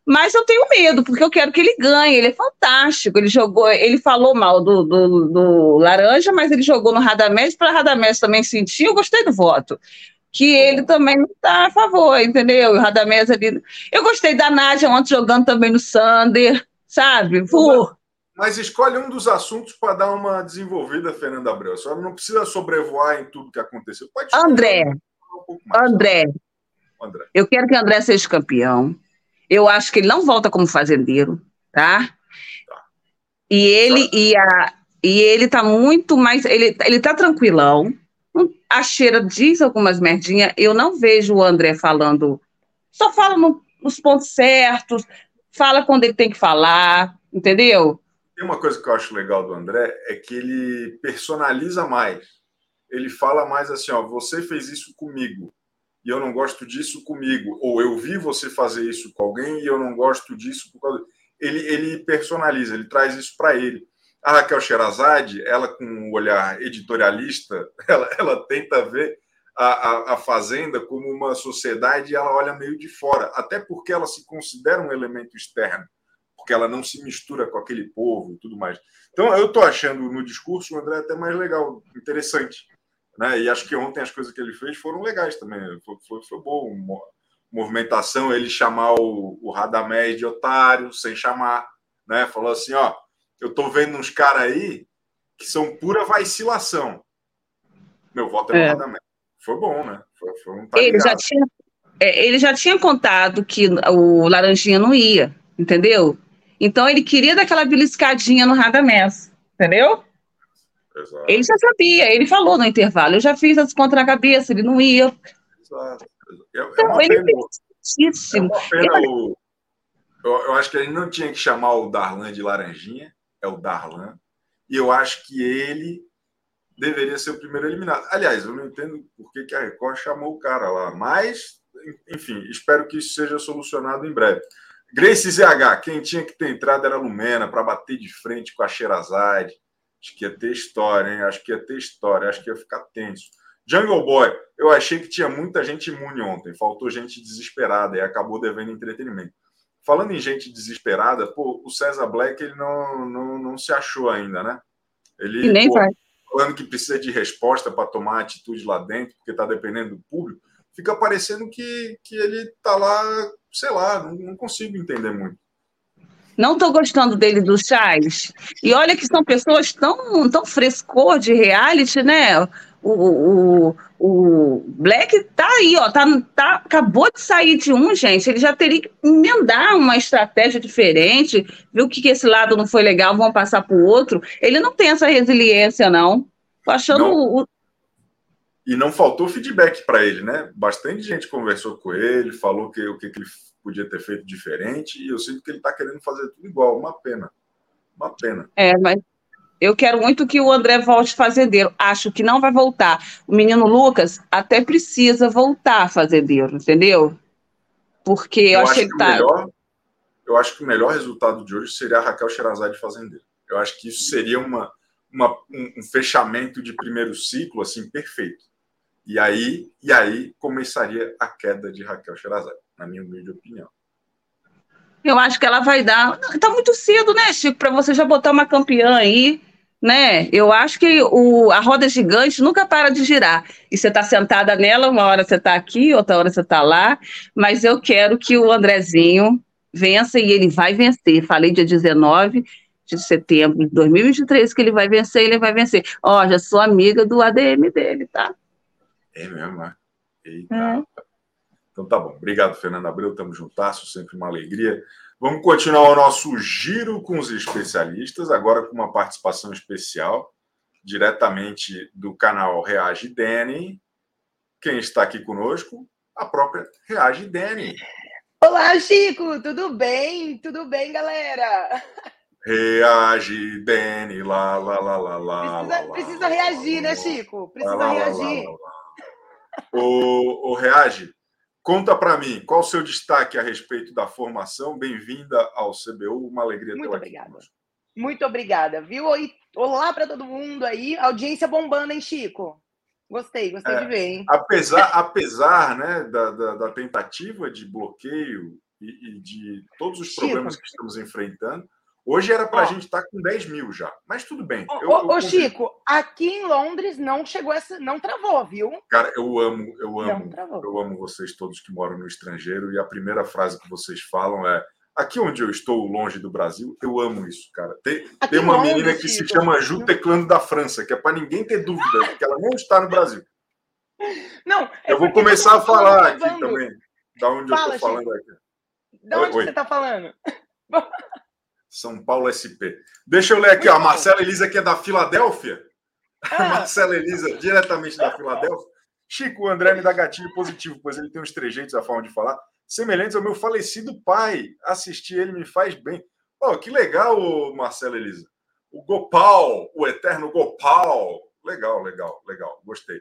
D: Mas eu tenho medo, porque eu quero que ele ganhe. Ele é fantástico. Ele jogou, ele falou mal do, do, do Laranja, mas ele jogou no Radamés para Radamés também sentir. Eu gostei do voto. Que ele também não está a favor, entendeu? O Radamés ali. Eu gostei da Nádia ontem jogando também no Sander, sabe? Por...
B: Mas escolhe um dos assuntos para dar uma desenvolvida, Fernanda Abreu. Senhora não precisa sobrevoar em tudo que aconteceu. Pode
D: André. Um André. André. Eu quero que o André seja campeão. Eu acho que ele não volta como fazendeiro, tá? E ele e a e ele tá muito mais ele ele tá tranquilão. A cheira diz algumas merdinhas. Eu não vejo o André falando. Só fala no, nos pontos certos, fala quando ele tem que falar, entendeu?
B: Tem uma coisa que eu acho legal do André é que ele personaliza mais. Ele fala mais assim, ó, você fez isso comigo e eu não gosto disso comigo, ou eu vi você fazer isso com alguém e eu não gosto disso por. Ele, ele personaliza, ele traz isso para ele. A Raquel Sherazade, ela com um olhar editorialista, (laughs) ela, ela tenta ver a, a, a, Fazenda como uma sociedade e ela olha meio de fora, até porque ela se considera um elemento externo, porque ela não se mistura com aquele povo e tudo mais. Então, eu estou achando no discurso o André até mais legal, interessante. Né? E acho que ontem as coisas que ele fez foram legais também. Foi, foi, foi bom. Movimentação, ele chamar o, o Radamés de otário, sem chamar. Né? Falou assim: ó, eu tô vendo uns caras aí que são pura vacilação. Meu voto é, é. Radamés. Foi bom, né? Foi, foi um
D: ele, já tinha, é, ele já tinha contado que o Laranjinha não ia, entendeu? Então ele queria dar aquela beliscadinha no Radamés, entendeu? Exato. Ele já sabia, ele falou no intervalo, eu já fiz as contra a cabeça, ele não ia. Exato.
B: É, é então, ele fez é uma pena o, eu, eu, acho que ele não tinha que chamar o Darlan de Laranjinha, é o Darlan, e eu acho que ele deveria ser o primeiro eliminado. Aliás, eu não entendo por que, que a Record chamou o cara lá, mas, enfim, espero que isso seja solucionado em breve. Grace ZH, quem tinha que ter entrado era a Lumena para bater de frente com a Xerazade Acho que ia ter história, hein? Acho que ia ter história, acho que ia ficar tenso. Jungle Boy, eu achei que tinha muita gente imune ontem, faltou gente desesperada e acabou devendo entretenimento. Falando em gente desesperada, pô, o César Black ele não, não, não se achou ainda, né? Ele
D: E nem
B: pô,
D: vai.
B: falando que precisa de resposta para tomar atitude lá dentro, porque está dependendo do público, fica parecendo que, que ele tá lá, sei lá, não, não consigo entender muito.
D: Não estou gostando dele do Charles. E olha que são pessoas tão, tão frescor de reality, né? O, o, o Black tá aí, ó. Tá, tá, acabou de sair de um, gente. Ele já teria que emendar uma estratégia diferente. Viu que, que esse lado não foi legal, vão passar para o outro. Ele não tem essa resiliência, não. Tô achando
B: Não.
D: o, o-
B: E não faltou feedback para ele, né? Bastante gente conversou com ele, falou que o que, que ele podia ter feito diferente, e eu sinto que ele está querendo fazer tudo igual. Uma pena. Uma pena.
D: É, mas eu quero muito que o André volte fazendeiro. Acho que não vai voltar. O menino Lucas até precisa voltar fazendeiro, entendeu? Porque eu,
B: acho
D: achei
B: que
D: que
B: o
D: tá.
B: melhor, eu acho que o melhor resultado de hoje seria a Raquel Sherazade fazendeiro. Eu acho que isso seria uma, uma- um, um fechamento de primeiro ciclo assim perfeito. E aí, e aí começaria a queda de Raquel Sherazade, na minha humilde opinião.
D: Eu acho que ela vai dar. Tá muito cedo, né, Chico, para você já botar uma campeã aí, né? Eu acho que o, a roda gigante nunca para de girar. E você tá sentada nela, uma hora você tá aqui, outra hora você tá lá. Mas eu quero que o Andrezinho vença e ele vai vencer. Falei dia 19 de setembro de 2023 que ele vai vencer, ele vai vencer. Ó, já sou amiga do ADM dele, tá?
B: É mesmo, é? Eita.
D: É.
B: Então tá bom. Obrigado, Fernando Abreu. Tamo juntasso, sempre uma alegria. Vamos continuar o nosso giro com os especialistas, agora com uma participação especial, diretamente do canal Reage Dani. Quem está aqui conosco? A própria Reage Dani.
G: Olá, Chico, tudo bem? Tudo bem, galera?
B: Reage Dani, lá, lá, lá, lá, lá.
G: Precisa,
B: lá,
G: precisa
B: lá,
G: reagir,
B: lá,
G: né, Chico? Precisa reagir.
B: lá. O, o Reage, conta para mim, qual o seu destaque a respeito da formação? Bem-vinda ao CBU, uma alegria
G: Muito
B: tê-la
G: obrigada. Muito obrigada, viu? Olá para todo mundo aí. Audiência bombando, hein, Chico? Gostei, gostei
B: É.
G: de ver, hein?
B: Apesar, apesar né, da, da, da tentativa de bloqueio e, e de todos os
G: Chico.
B: problemas que estamos enfrentando, hoje era para a gente estar com 10 mil já. Mas tudo bem.
G: Ô,
B: eu-
G: ô,
B: eu
G: ô. Chico, aqui em Londres não chegou essa. Não travou, viu?
B: Cara, eu amo, eu amo, eu amo vocês todos que moram no estrangeiro e a primeira frase que vocês falam é aqui onde eu estou, longe do Brasil, eu amo isso, cara. Tem,
G: Aqui
B: tem
G: em
B: uma
G: Londres,
B: menina que se
G: Chico.
B: chama Ju teclando da França, que é para ninguém ter dúvida que ela não está no Brasil.
G: Não, é
B: Eu vou começar a
G: mundo
B: falar
G: tá
B: aqui também, da onde eu
G: Fala,
B: estou falando aqui.
G: Da onde
B: Oi.
G: você tá falando? (laughs)
B: São Paulo SP. Deixa eu ler aqui, ó. Marcela Elisa, que é da Filadélfia.
G: Ah, (laughs)
B: Marcela Elisa, diretamente da Filadélfia. Chico o André me dá gatilho positivo, pois ele tem uns trejeitos, a forma de falar, semelhantes ao meu falecido pai. Assistir ele me faz bem. Oh, que legal, Marcela Elisa. O Gopal, o eterno Gopal. Legal, legal, legal. Gostei.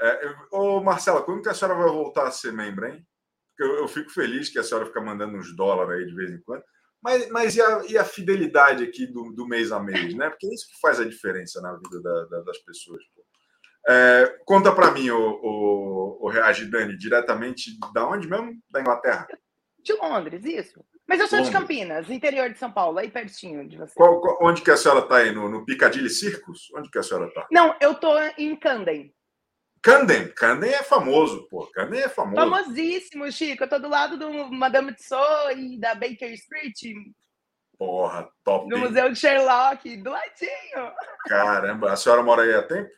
B: É, eu- ô, Marcela, quando que a senhora vai voltar a ser membro, hein? Porque eu, eu fico feliz que a senhora fica mandando uns dólares aí de vez em quando. Mas, mas e, a, e a fidelidade aqui do, do mês a mês, né? Porque é isso que faz a diferença na vida da- da- das pessoas. É, conta para mim, o, o, o Reage Dani, diretamente da onde mesmo? Da Inglaterra.
G: de Londres, isso. Mas eu sou de
B: Londres.
G: Campinas, interior de São Paulo, aí pertinho de você.
B: Qual, qual- onde que a senhora está aí? No, no Piccadilly Circus? Onde que a senhora está?
G: Não, eu tô em Camden.
B: Camden. Camden é famoso, pô. Camden é famoso.
G: Famosíssimo, Chico. Eu tô do lado do Madame Tussauds e da Baker Street,
B: Porra, top.
G: do? Museu de Sherlock, do ladinho.
B: Caramba, a senhora mora aí há tempo?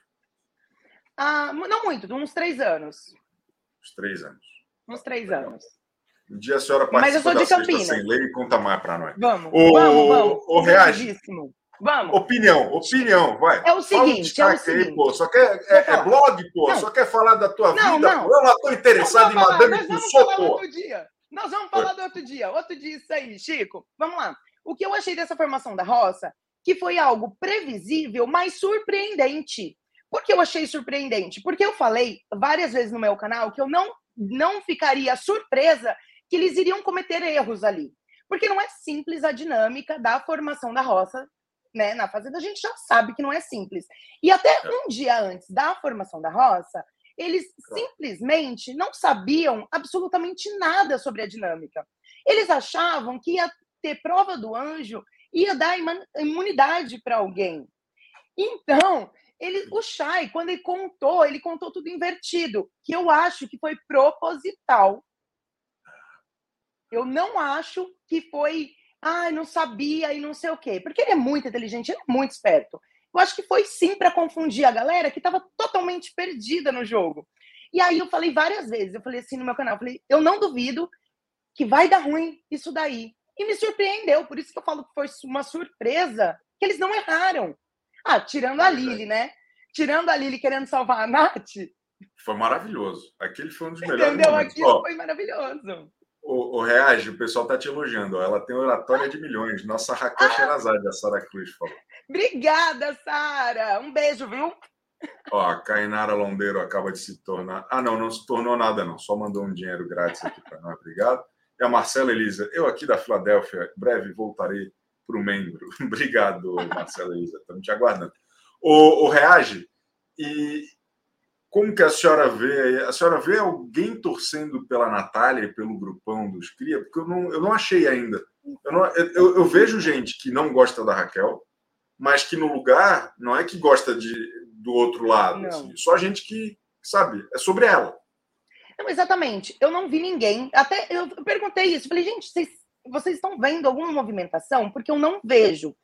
G: Ah, não muito, uns três anos.
B: Uns três anos.
G: Uns três anos.
B: Um dia a senhora
G: Mas eu
B: participa
G: sou de Campinas.
B: Sem Lei e conta mais para nós.
G: Vamos,
B: Ô,
G: vamos, vamos.
B: ô, reage.
G: Vamos.
B: Opinião, opinião, vai.
G: É o
B: Fala um
G: seguinte, é o
B: destaque aí,
G: seguinte.
B: pô. Só quer, é, é
G: falar.
B: blog, pô.
G: Não.
B: Só quer falar da tua
G: Não,
B: vida,
G: não.
B: pô. Eu não estou interessado em Madame
G: nós vamos
B: Tussauds,
G: falar
B: pô.
G: outro dia. Nós vamos falar do outro dia. Outro dia isso aí, Chico. Vamos lá. O que eu achei dessa formação da roça, que foi algo previsível, mas surpreendente. Por que eu achei surpreendente? Porque eu falei várias vezes no meu canal que eu não, não ficaria surpresa que eles iriam cometer erros ali. Porque não é simples a dinâmica da formação da roça né, na fazenda, a gente já sabe que não é simples. E até um dia antes da formação da roça, eles simplesmente não sabiam absolutamente nada sobre a dinâmica. Eles achavam que ia ter prova do anjo, ia dar imunidade para alguém. Então, ele, o Chay, quando ele contou, ele contou tudo invertido, que eu acho que foi proposital. Eu não acho que foi, ai, ah, não sabia e não sei o quê, porque ele é muito inteligente, ele é muito esperto. Eu acho que foi sim para confundir a galera que estava totalmente perdida no jogo. E aí eu falei várias vezes, eu falei assim no meu canal, eu falei, eu não duvido que vai dar ruim isso daí. E me surpreendeu, por isso que eu falo que foi uma surpresa que eles não erraram. Ah, tirando a Lili, né? Tirando a Lili querendo salvar a Nath.
B: Foi maravilhoso. Aquele foi um dos melhores.
G: Entendeu? Momentos. Aquilo foi maravilhoso.
B: O, o Reage, o pessoal tá te elogiando. Ela tem oratória de milhões. Nossa Raquel ah. Sherazade, a Sara Cruz falou.
G: Obrigada, Sara. Um beijo, viu?
B: Ó, a Cainara Londeiro acaba de se tornar. Ah, não, não se tornou nada, não. Só mandou um dinheiro grátis aqui para nós. Obrigado. E a Marcela Elisa, eu aqui da Filadélfia, breve voltarei para o membro. (laughs) Obrigado, Marcela Elisa. Estamos te aguardando. O, o Reage, e como que a senhora vê? A senhora vê alguém torcendo pela Natália e pelo grupão dos Cria? Porque eu não, eu não achei ainda. Eu, não, eu, eu vejo gente que não gosta da Raquel, mas que no lugar não é que gosta de, do outro lado. Assim, só gente que, sabe, é sobre ela.
G: Não, exatamente. Eu não vi ninguém. Até eu perguntei isso. Falei, gente, vocês, vocês estão vendo alguma movimentação? Porque eu não vejo.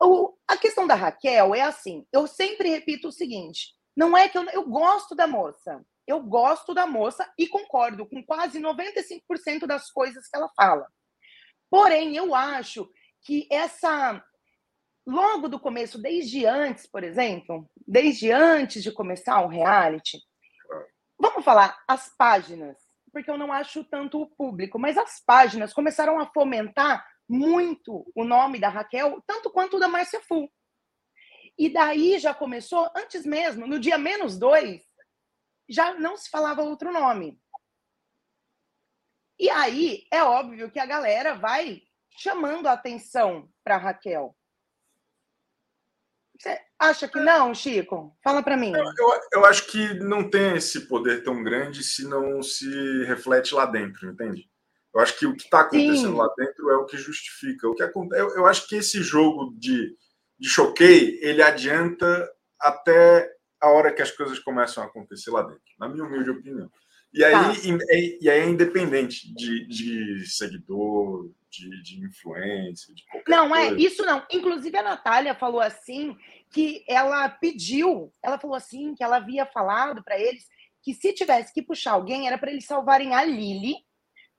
G: O, a questão da Raquel é assim: eu sempre repito o seguinte: não é que eu, eu gosto da moça. Eu gosto da moça e concordo com quase 95% das coisas que ela fala. Porém, eu acho que essa logo do começo, desde antes, por exemplo, desde antes de começar o reality, vamos falar as páginas, porque eu não acho tanto o público, mas as páginas começaram a fomentar muito o nome da Raquel, tanto quanto o da Márcia Fu. E daí já começou, antes mesmo, no dia menos dois, já não se falava outro nome. E aí é óbvio que a galera vai chamando a atenção para Raquel. Você acha que não, Chico? Fala para mim.
B: Eu, eu, eu, acho que não tem esse poder tão grande se não se reflete lá dentro, entende? Eu acho que o que está acontecendo Sim. lá dentro é o que justifica. O que acontece, eu, eu acho que esse jogo de, de choquei, ele adianta até a hora que as coisas começam a acontecer lá dentro, na minha humilde opinião. E aí, tá. e, e aí é independente de, de seguidor, de, de influência, de
G: Não, é, coisa. é, isso não. Inclusive, a Natália falou assim que ela pediu, ela falou assim que ela havia falado para eles que se tivesse que puxar alguém era para eles salvarem a Lili,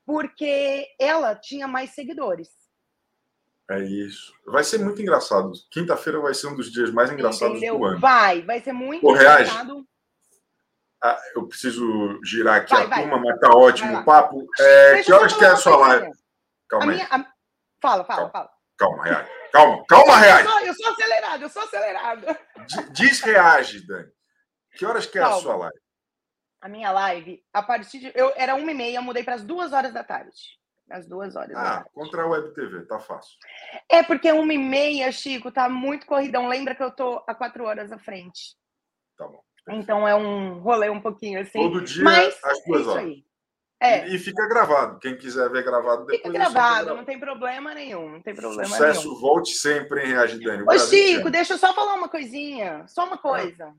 G: porque ela tinha mais seguidores.
B: É isso. Vai ser muito engraçado. Quinta-feira vai ser um dos dias mais engraçados Entendeu? do ano.
G: Vai, vai ser muito Pô, engraçado.
B: Ah, eu preciso girar aqui vai, a vai. turma, mas tá ótimo o papo. É, que horas que é a sua live?
G: Calma a aí. Minha, a... Fala, fala,
B: calma. fala. Calma, reage. Calma, calma, reage.
G: Eu sou, eu sou acelerado, eu sou acelerado.
B: Diz reage, Dani. Que horas que é calma. a sua live?
G: A minha live, a partir de. Eu, era uma e meia, mudei para as duas horas da tarde. Às duas horas.
B: Ah, contra a Web TV, tá fácil.
G: É porque uma e meia, Chico, tá muito corridão. Lembra que eu tô a quatro horas à frente.
B: Tá bom.
G: Então é um rolê um pouquinho assim.
B: Todo dia, Mas, às duas é horas. Aí. É. E, fica gravado. Quem quiser ver gravado depois.
G: Fica é gravado, não tem problema nenhum. Não tem problema
B: Sucesso,
G: nenhum.
B: volte sempre, em Reage Dani.
G: Ô, Chico, deixa eu só falar uma coisinha. Só uma coisa. Ah.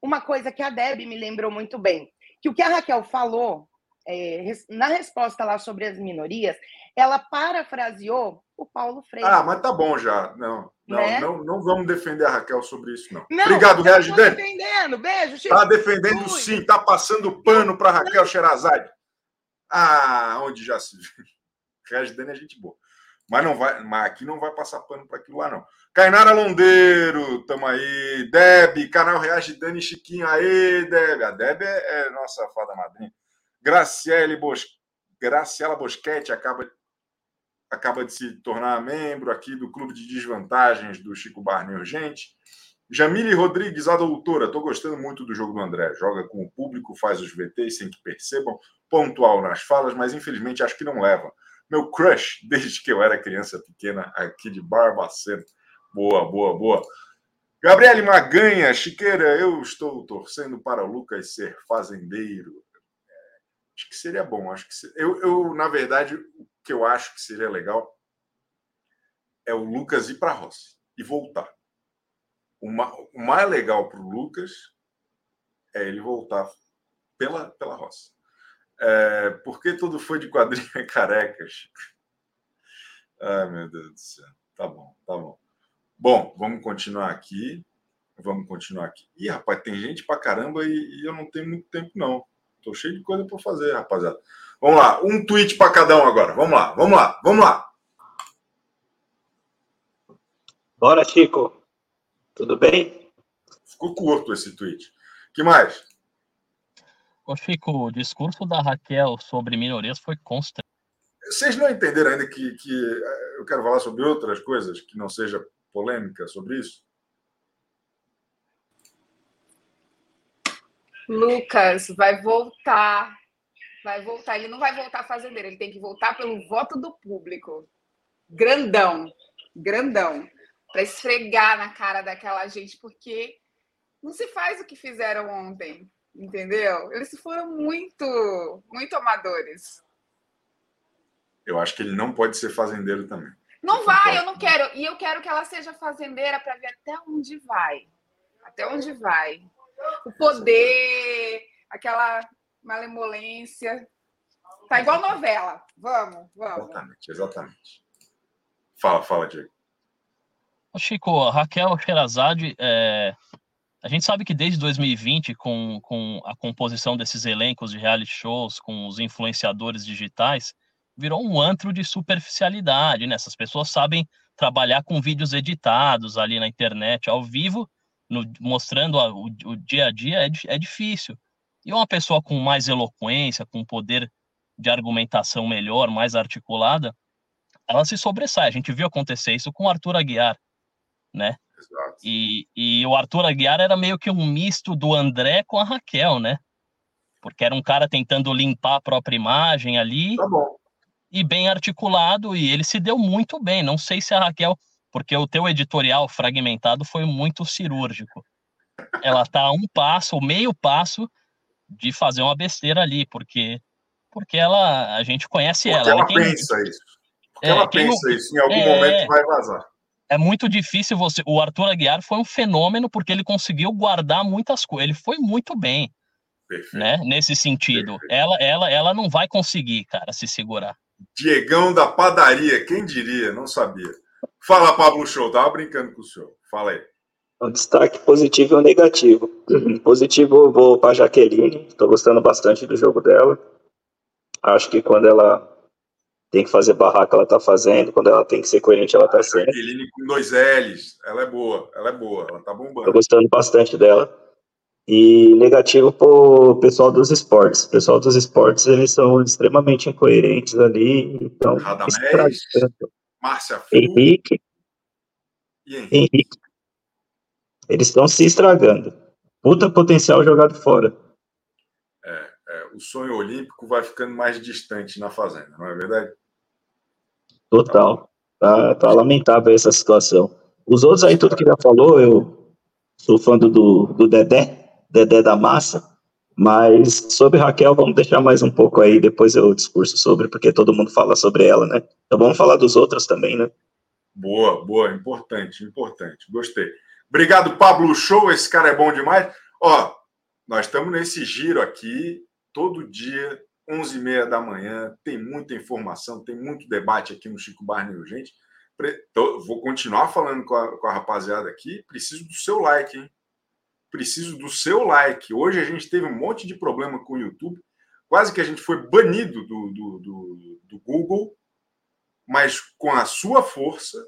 G: Uma coisa que a Deb me lembrou muito bem. Que o que a Raquel falou é, na resposta lá sobre as minorias, ela parafraseou o Paulo Freire.
B: Ah, mas tá bom já. Não, não, né? não, não vamos defender a Raquel sobre isso, não. não Obrigado, Reage Dani.
G: defendendo. Beijo, Chico.
B: Tá defendendo sim, tá passando pano para Raquel Sherazade. Ah, onde já se viu. (laughs) Reagidane é gente boa. Mas não vai, mas aqui não vai passar pano para aquilo lá, não. Cainara Londeiro, tamo aí. Deb, canal Reage Dani Chiquinho. Aí, Deb. A Deb é, é nossa fada madrinha. Graciele Bos... Graciela Boschetti acaba, acaba de se tornar membro aqui do Clube de Desvantagens do Chico Barney Urgente. Jamile Rodrigues, a doutora, estou gostando muito do jogo do André. Joga com o público, faz os VTs sem que percebam, pontual nas falas, mas infelizmente acho que não leva. Meu crush, (laughs) desde que eu era criança pequena, aqui de Barbacena. Boa, boa, boa. Gabriele Maganha, Chiqueira, eu estou torcendo para o Lucas ser fazendeiro. Acho que seria bom. Acho que eu, eu, na verdade, o que eu acho que seria legal é o Lucas ir para a roça e voltar. O, ma... o mais legal para o Lucas é ele voltar pela, pela roça. É... Porque tudo foi de quadrinha (laughs) carecas. Ai, meu Deus do céu. Tá bom, tá bom. Bom, vamos continuar aqui. Vamos continuar aqui. Ih, rapaz, tem gente pra caramba e, e eu não tenho muito tempo, não. Tô cheio de coisa para fazer, rapaziada. Vamos lá, um tweet para cada um agora. Vamos lá, vamos lá, vamos lá.
H: Bora, Chico. Tudo bem?
B: Ficou curto esse tweet. que mais?
I: Ô, Chico, o discurso da Raquel sobre minorias foi constante.
B: Vocês não entenderam ainda que, que eh, eu quero falar sobre outras coisas que não seja polêmica sobre isso?
J: Lucas vai voltar. Vai voltar. Ele não vai voltar fazendeiro, ele tem que voltar pelo voto do público. Grandão. Grandão. Para esfregar na cara daquela gente, porque não se faz o que fizeram ontem. Entendeu? Eles foram muito, muito amadores.
B: Eu acho que ele não pode ser fazendeiro também.
J: Não vai, eu não quero. E eu quero que ela seja fazendeira para ver até onde vai. Até onde vai. O poder, aquela malemolência. Tá igual novela. Vamos, vamos.
B: Exatamente, exatamente. Fala, fala, Diego.
I: Chico, a Raquel Sherazade, é... a gente sabe que desde 2020, com, com a composição desses elencos de reality shows, com os influenciadores digitais, virou um antro de superficialidade, né? Essas pessoas sabem trabalhar com vídeos editados ali na internet, ao vivo, no, mostrando a, o, o, dia a dia, é, é difícil. E uma pessoa com mais eloquência, com poder de argumentação melhor, mais articulada, ela se sobressai. A gente viu acontecer isso com o Arthur Aguiar, né? Exato. E, e o Arthur Aguiar era meio que um misto do André com a Raquel, né? Porque era um cara tentando limpar a própria imagem ali.
B: Tá bom
I: e bem articulado, e ele se deu muito bem. Não sei se a Raquel, porque o teu editorial fragmentado foi muito cirúrgico. Ela tá a um passo, ou meio passo, de fazer uma besteira ali, porque porque ela, a gente conhece
B: porque
I: ela.
B: ela quem, pensa isso. Porque é, ela pensa não, isso, em algum é, momento vai vazar.
I: É muito difícil você. O Arthur Aguiar foi um fenômeno porque ele conseguiu guardar muitas coisas. Ele foi muito bem. Perfeito. Né? Nesse sentido. Ela, ela, ela não vai conseguir, cara, se segurar.
B: Diegão da padaria, quem diria? Não sabia. Fala, Pablo Show, tava brincando com o senhor. Fala aí.
H: Um destaque positivo e um negativo. (clears throat) Positivo, eu vou para Jaqueline, estou gostando bastante do jogo dela. Acho que quando ela tem que fazer barraca, ela está fazendo. Quando ela tem que ser coerente, ela está sendo.
B: Jaqueline com dois L's, ela é boa, ela é boa, ela tá bombando.
H: Estou gostando bastante dela. E negativo para o pessoal dos esportes. O pessoal dos esportes, eles são extremamente incoerentes ali. Então,
B: Radamés, Márcia
H: Henrique,
B: Henrique.
H: Henrique. Eles estão se estragando. Puta potencial jogado fora.
B: É, é, o sonho olímpico vai ficando mais distante na fazenda, não é verdade?
H: Total. Tá, tá lamentável essa situação. Os outros aí, tudo que já falou, eu sou fã do, do Dedé, Dedé da Massa. Mas sobre Raquel, vamos deixar mais um pouco aí, depois eu discurso sobre, porque todo mundo fala sobre ela, né? Então vamos falar dos outros também, né?
B: Boa, boa, importante, importante. Gostei. Obrigado, Pablo Show. Esse cara é bom demais. Ó, nós estamos nesse giro aqui, todo dia, 11h30 da manhã. Tem muita informação, tem muito debate aqui no Chico Barney Urgente. Vou continuar falando com a, com a rapaziada aqui. Preciso do seu like, hein? Preciso do seu like. Hoje a gente teve um monte de problema com o YouTube, quase que a gente foi banido do, do, do, do Google, mas com a sua força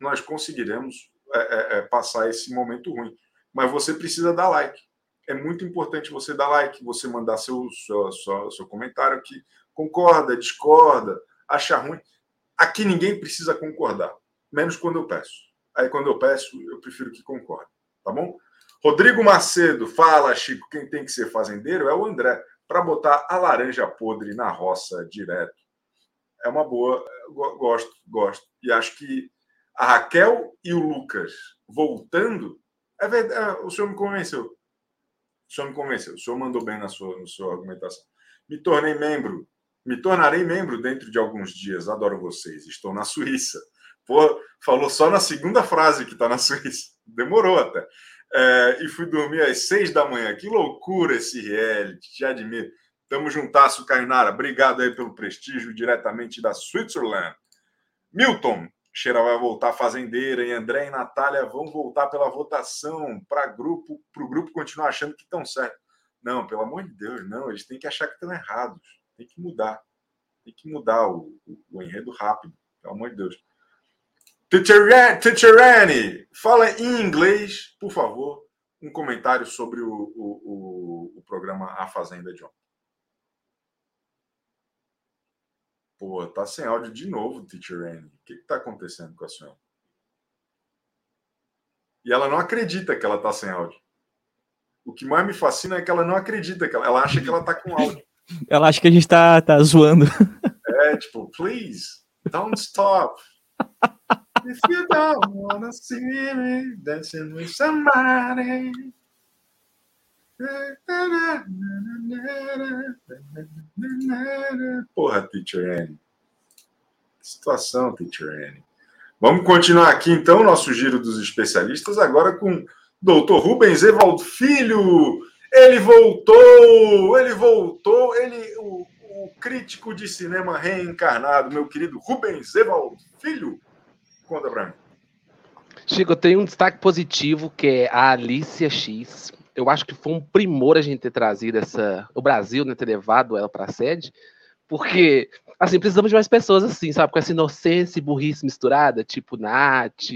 B: nós conseguiremos é, é, é, passar esse momento ruim. Mas você precisa dar like. É muito importante você dar like, você mandar seu, seu, seu, seu comentário aqui. Concorda, discorda, acha ruim. Aqui ninguém precisa concordar, menos quando eu peço. Aí quando eu peço, eu prefiro que concorde, tá bom? Rodrigo Macedo, fala, Chico, quem tem que ser fazendeiro é o André, para botar a laranja podre na roça direto. É uma boa, gosto, gosto. E acho que A Raquel e o Lucas voltando, é verdade, o senhor me convenceu. O senhor me convenceu. O senhor mandou bem na sua, na sua argumentação. Me tornei membro. Me tornarei membro dentro de alguns dias. Adoro vocês. Estou na Suíça. Pô, falou só na segunda frase que está na (laughs) Suíça. Demorou até. É, e fui dormir às seis da manhã. Que loucura esse reality. Te admiro. Tamo juntasso, Cainara. Obrigado aí pelo prestígio diretamente da Switzerland. Milton, Cheira vai voltar fazendeira e André e Natália vão voltar pela votação para grupo, para o grupo continuar achando que estão certo. Não, pelo amor de Deus, não. Eles têm que achar que estão errados. Tem que mudar. Tem que mudar o, o, o enredo rápido. Pelo amor de Deus. Titiarani, fala em inglês, por favor, um comentário sobre o, o, o, o programa A Fazenda de ontem. Pô, tá sem áudio de novo, Teacher Annie. O que, que tá acontecendo com a senhora? E ela não acredita que ela tá sem áudio. O que mais me fascina é que ela não acredita, que ela, ela acha que ela tá com áudio. (laughs)
C: Ela acha que a gente tá, tá zoando.
B: É, tipo, please, don't stop. (laughs) If you don't wanna see me dancing with somebody. Porra, Teacher Annie. Que situação, Teacher Annie. Vamos continuar aqui, então, nosso giro dos especialistas, agora com Dr. Rubens Evald Filho. Ele voltou, ele voltou, ele, o, o crítico de cinema reencarnado, meu querido Rubens Evald Filho. Conta pra mim.
K: Chico, eu tenho um destaque positivo que é a Alicia X eu acho que foi um primor a gente ter trazido essa. O Brasil, né, ter levado ela para a sede, porque, assim, precisamos de mais pessoas assim, sabe? Com essa inocência e burrice misturada, tipo Nath,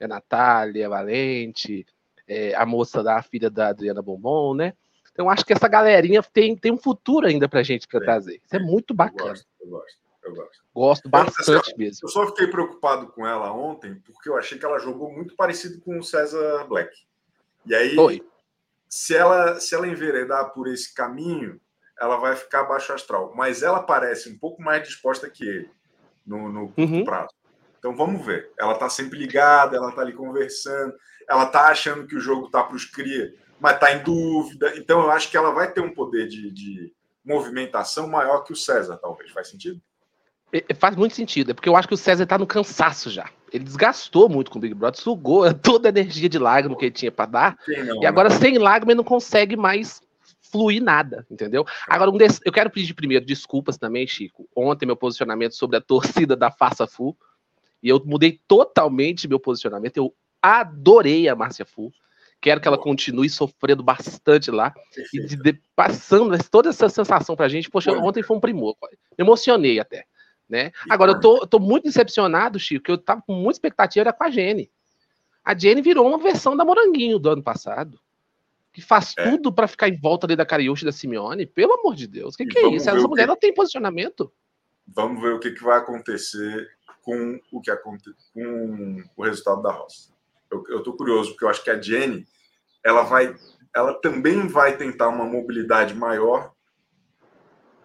K: a Natália, a Valente, é, a moça da filha da Adriana Bombom, né? Então, acho que essa galerinha tem, tem um futuro ainda pra gente trazer. Isso é muito bacana.
B: Eu gosto, eu gosto. Eu gosto.
K: Gosto bastante
B: eu,
K: mesmo.
B: Eu só fiquei preocupado com ela ontem, porque eu achei que ela jogou muito parecido com o César Black. E aí,
K: Foi
B: se ela, se ela enveredar por esse caminho, ela vai ficar baixo astral. Mas ela parece um pouco mais disposta que ele no, no uhum. prazo. Então vamos ver. Ela está sempre ligada, ela está ali conversando, ela está achando que o jogo está para os cria, mas está em dúvida. Então eu acho que ela vai ter um poder de, de movimentação maior que o César, talvez. Faz sentido?
K: Faz muito sentido, é porque eu acho que o César está no cansaço já. Ele desgastou muito com o Big Brother, sugou (laughs) toda a energia de lágrima que ele tinha para dar. Não, e agora, sem lágrima, ele não consegue mais fluir nada, entendeu? Agora, um desse, eu quero pedir primeiro desculpas também, Chico. Ontem, meu posicionamento sobre a torcida da Faça Fu. E eu mudei totalmente meu posicionamento. Eu adorei a Márcia Fu. Quero que ela continue sofrendo bastante lá e de, de, passando toda essa sensação pra gente. Poxa, ontem foi um primor. Me emocionei até. Né? Agora, eu tô, eu tô muito decepcionado, Chico, que eu tava com muita expectativa era com a Jenny. A Jenny virou uma versão da Moranguinho do ano passado. Que faz é. tudo para ficar em volta ali da Cariúcha da Simeone. Pelo amor de Deus, o que, que é isso? Essa mulher que... não tem posicionamento.
B: Vamos ver o que, que vai acontecer com o que aconte... com o resultado da roça. Eu, eu tô curioso, porque eu acho que a Jenny ela vai ela também vai tentar uma mobilidade maior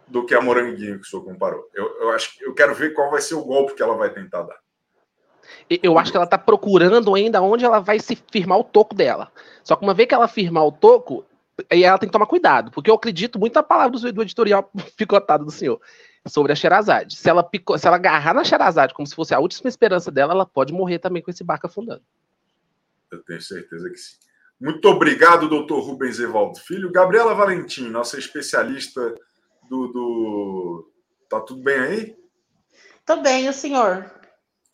B: do que a Moranguinho que o senhor comparou. Eu, eu acho eu quero ver qual vai ser o golpe que ela vai tentar dar.
K: Eu acho que ela está procurando ainda onde ela vai se firmar o toco dela. Só que uma vez que ela firmar o toco, aí ela tem que tomar cuidado, porque eu acredito muito na palavra do, editorial (laughs) picotado do senhor sobre a Sherazade. Se ela, pico, se ela agarrar na Sherazade como se fosse a última esperança dela, ela pode morrer também com esse barco afundando.
B: Eu tenho certeza que sim. Muito obrigado, doutor Rubens Evaldo Filho. Gabriela Valentim, nossa especialista do, do... Tá tudo bem aí?
L: Tô bem, o senhor.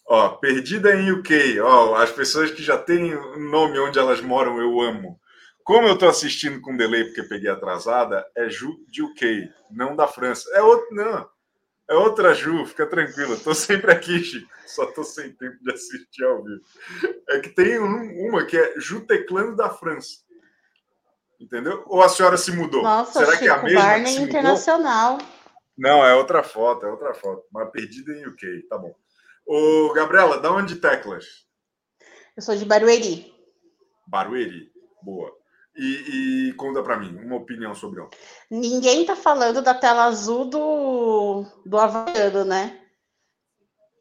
B: Ó, perdida em UK. Ó, as pessoas que já têm nome onde elas moram, eu amo. Como eu tô assistindo com delay porque peguei atrasada, é Ju de UK, não da França. É outro, não. É outra Ju, fica tranquilo. Tô sempre aqui, Chico. Só tô sem tempo de assistir ao vivo. É que tem um, uma que é Ju Teclando da França. Entendeu? Ou a senhora se mudou?
L: Nossa, Será Chico, que é a mesma? Barney Internacional.
B: Não, é outra foto, é outra foto. Mas perdida em UK, tá bom. Ô, Gabriela, da onde teclas?
L: Eu sou de Barueri.
B: Barueri, boa. E, e conta para mim uma opinião sobre ontem.
L: Ninguém tá falando da tela azul do, do Havaiano, né?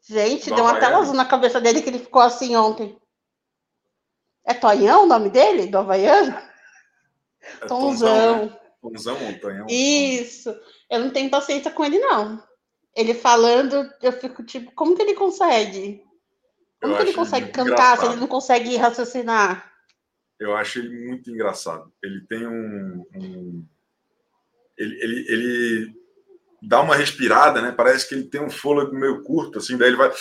L: Gente,
B: Do
L: deu uma tela
B: Havaiano.
L: azul na cabeça dele que ele ficou assim ontem. É Tonhão o nome dele? Do Havaiano?
B: É
L: Tonzão.
B: né? Tonzão, Montanhão.
L: Isso. Eu não tenho paciência com ele, não. Ele falando, eu fico tipo, como que ele consegue? Como
B: Eu
L: que ele consegue cantar se
B: engraçado.
L: ele não consegue raciocinar?
B: Eu acho ele muito engraçado. Ele tem um. um- Ele, ele, ele dá uma respirada, né? Parece que ele tem um fôlego meio curto, assim, daí ele vai.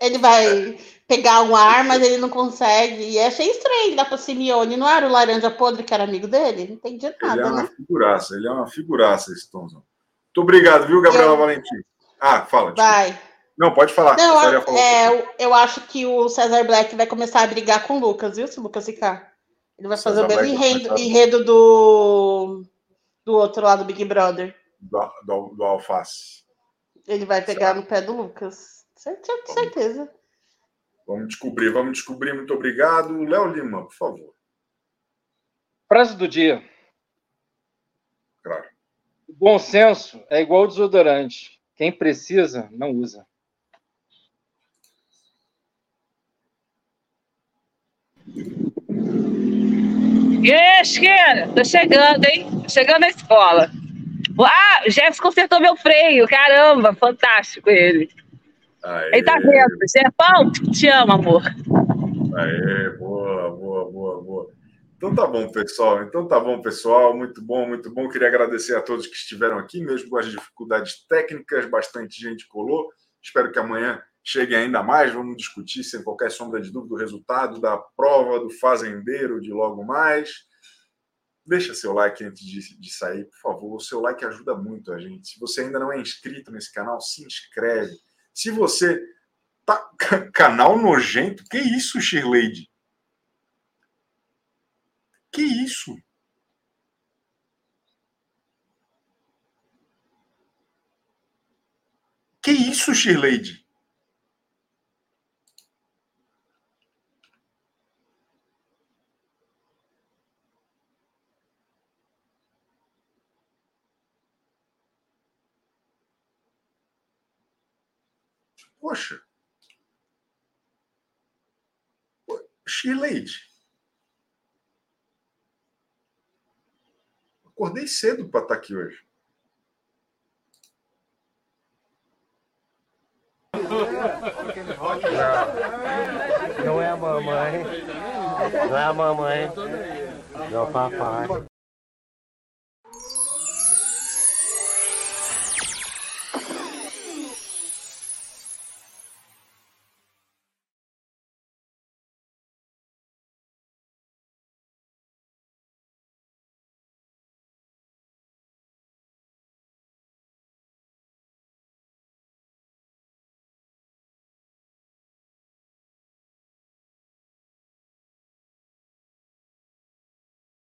L: Ele vai pegar um ar, mas ele não consegue. E achei estranho dar pra Simeone. Não era o laranja podre que era amigo dele? Não entendi
B: Ele
L: nada,
B: é uma
L: né?
B: figuraça, ele é uma figuraça, esse Tonzão. Muito obrigado, viu, Gabriela Valentim? Ah, fala. desculpa.
L: Vai.
B: Não, pode falar.
L: Não,
B: Eu
L: é,
B: pouquinho.
L: eu, eu acho que o Cesar Black vai começar a brigar com o Lucas, viu? Se o Lucas ficar. Ele vai fazer o mesmo enredo, enredo do, do outro lado do Big Brother.
B: do, do, do Alface.
L: Ele vai pegar no pé do Lucas. Cer- cer- Certeza.
B: Vamos descobrir, vamos descobrir. Muito obrigado. Léo Lima, por favor.
M: Frase do dia.
B: Claro.
M: O bom senso é igual desodorante. Quem precisa, não usa.
D: E aí, Chiqueira? Tô chegando, hein? Tô chegando na escola. Ah, o Jefferson consertou meu freio. Caramba, fantástico ele.
B: Aê,
D: Ele tá vendo. Jefão, te amo, amor.
B: aê, boa, boa, boa, boa. Então tá bom, pessoal. Então tá bom, pessoal. Muito bom, muito bom. Queria agradecer a todos que estiveram aqui, mesmo com as dificuldades técnicas, bastante gente colou. Espero que amanhã chegue ainda mais. Vamos discutir, sem qualquer sombra de dúvida, o resultado da prova do fazendeiro de logo mais. Deixa seu like antes de, de sair, por favor. O seu like ajuda muito a gente. Se você ainda não é inscrito nesse canal, se inscreve. Se você tá (laughs) canal nojento, que isso, Shirley? Que isso? Que isso, Shirley? Poxa. Shirley. Acordei cedo para estar aqui hoje.
A: Não é a mamãe. Não é a mamãe. Não, papai.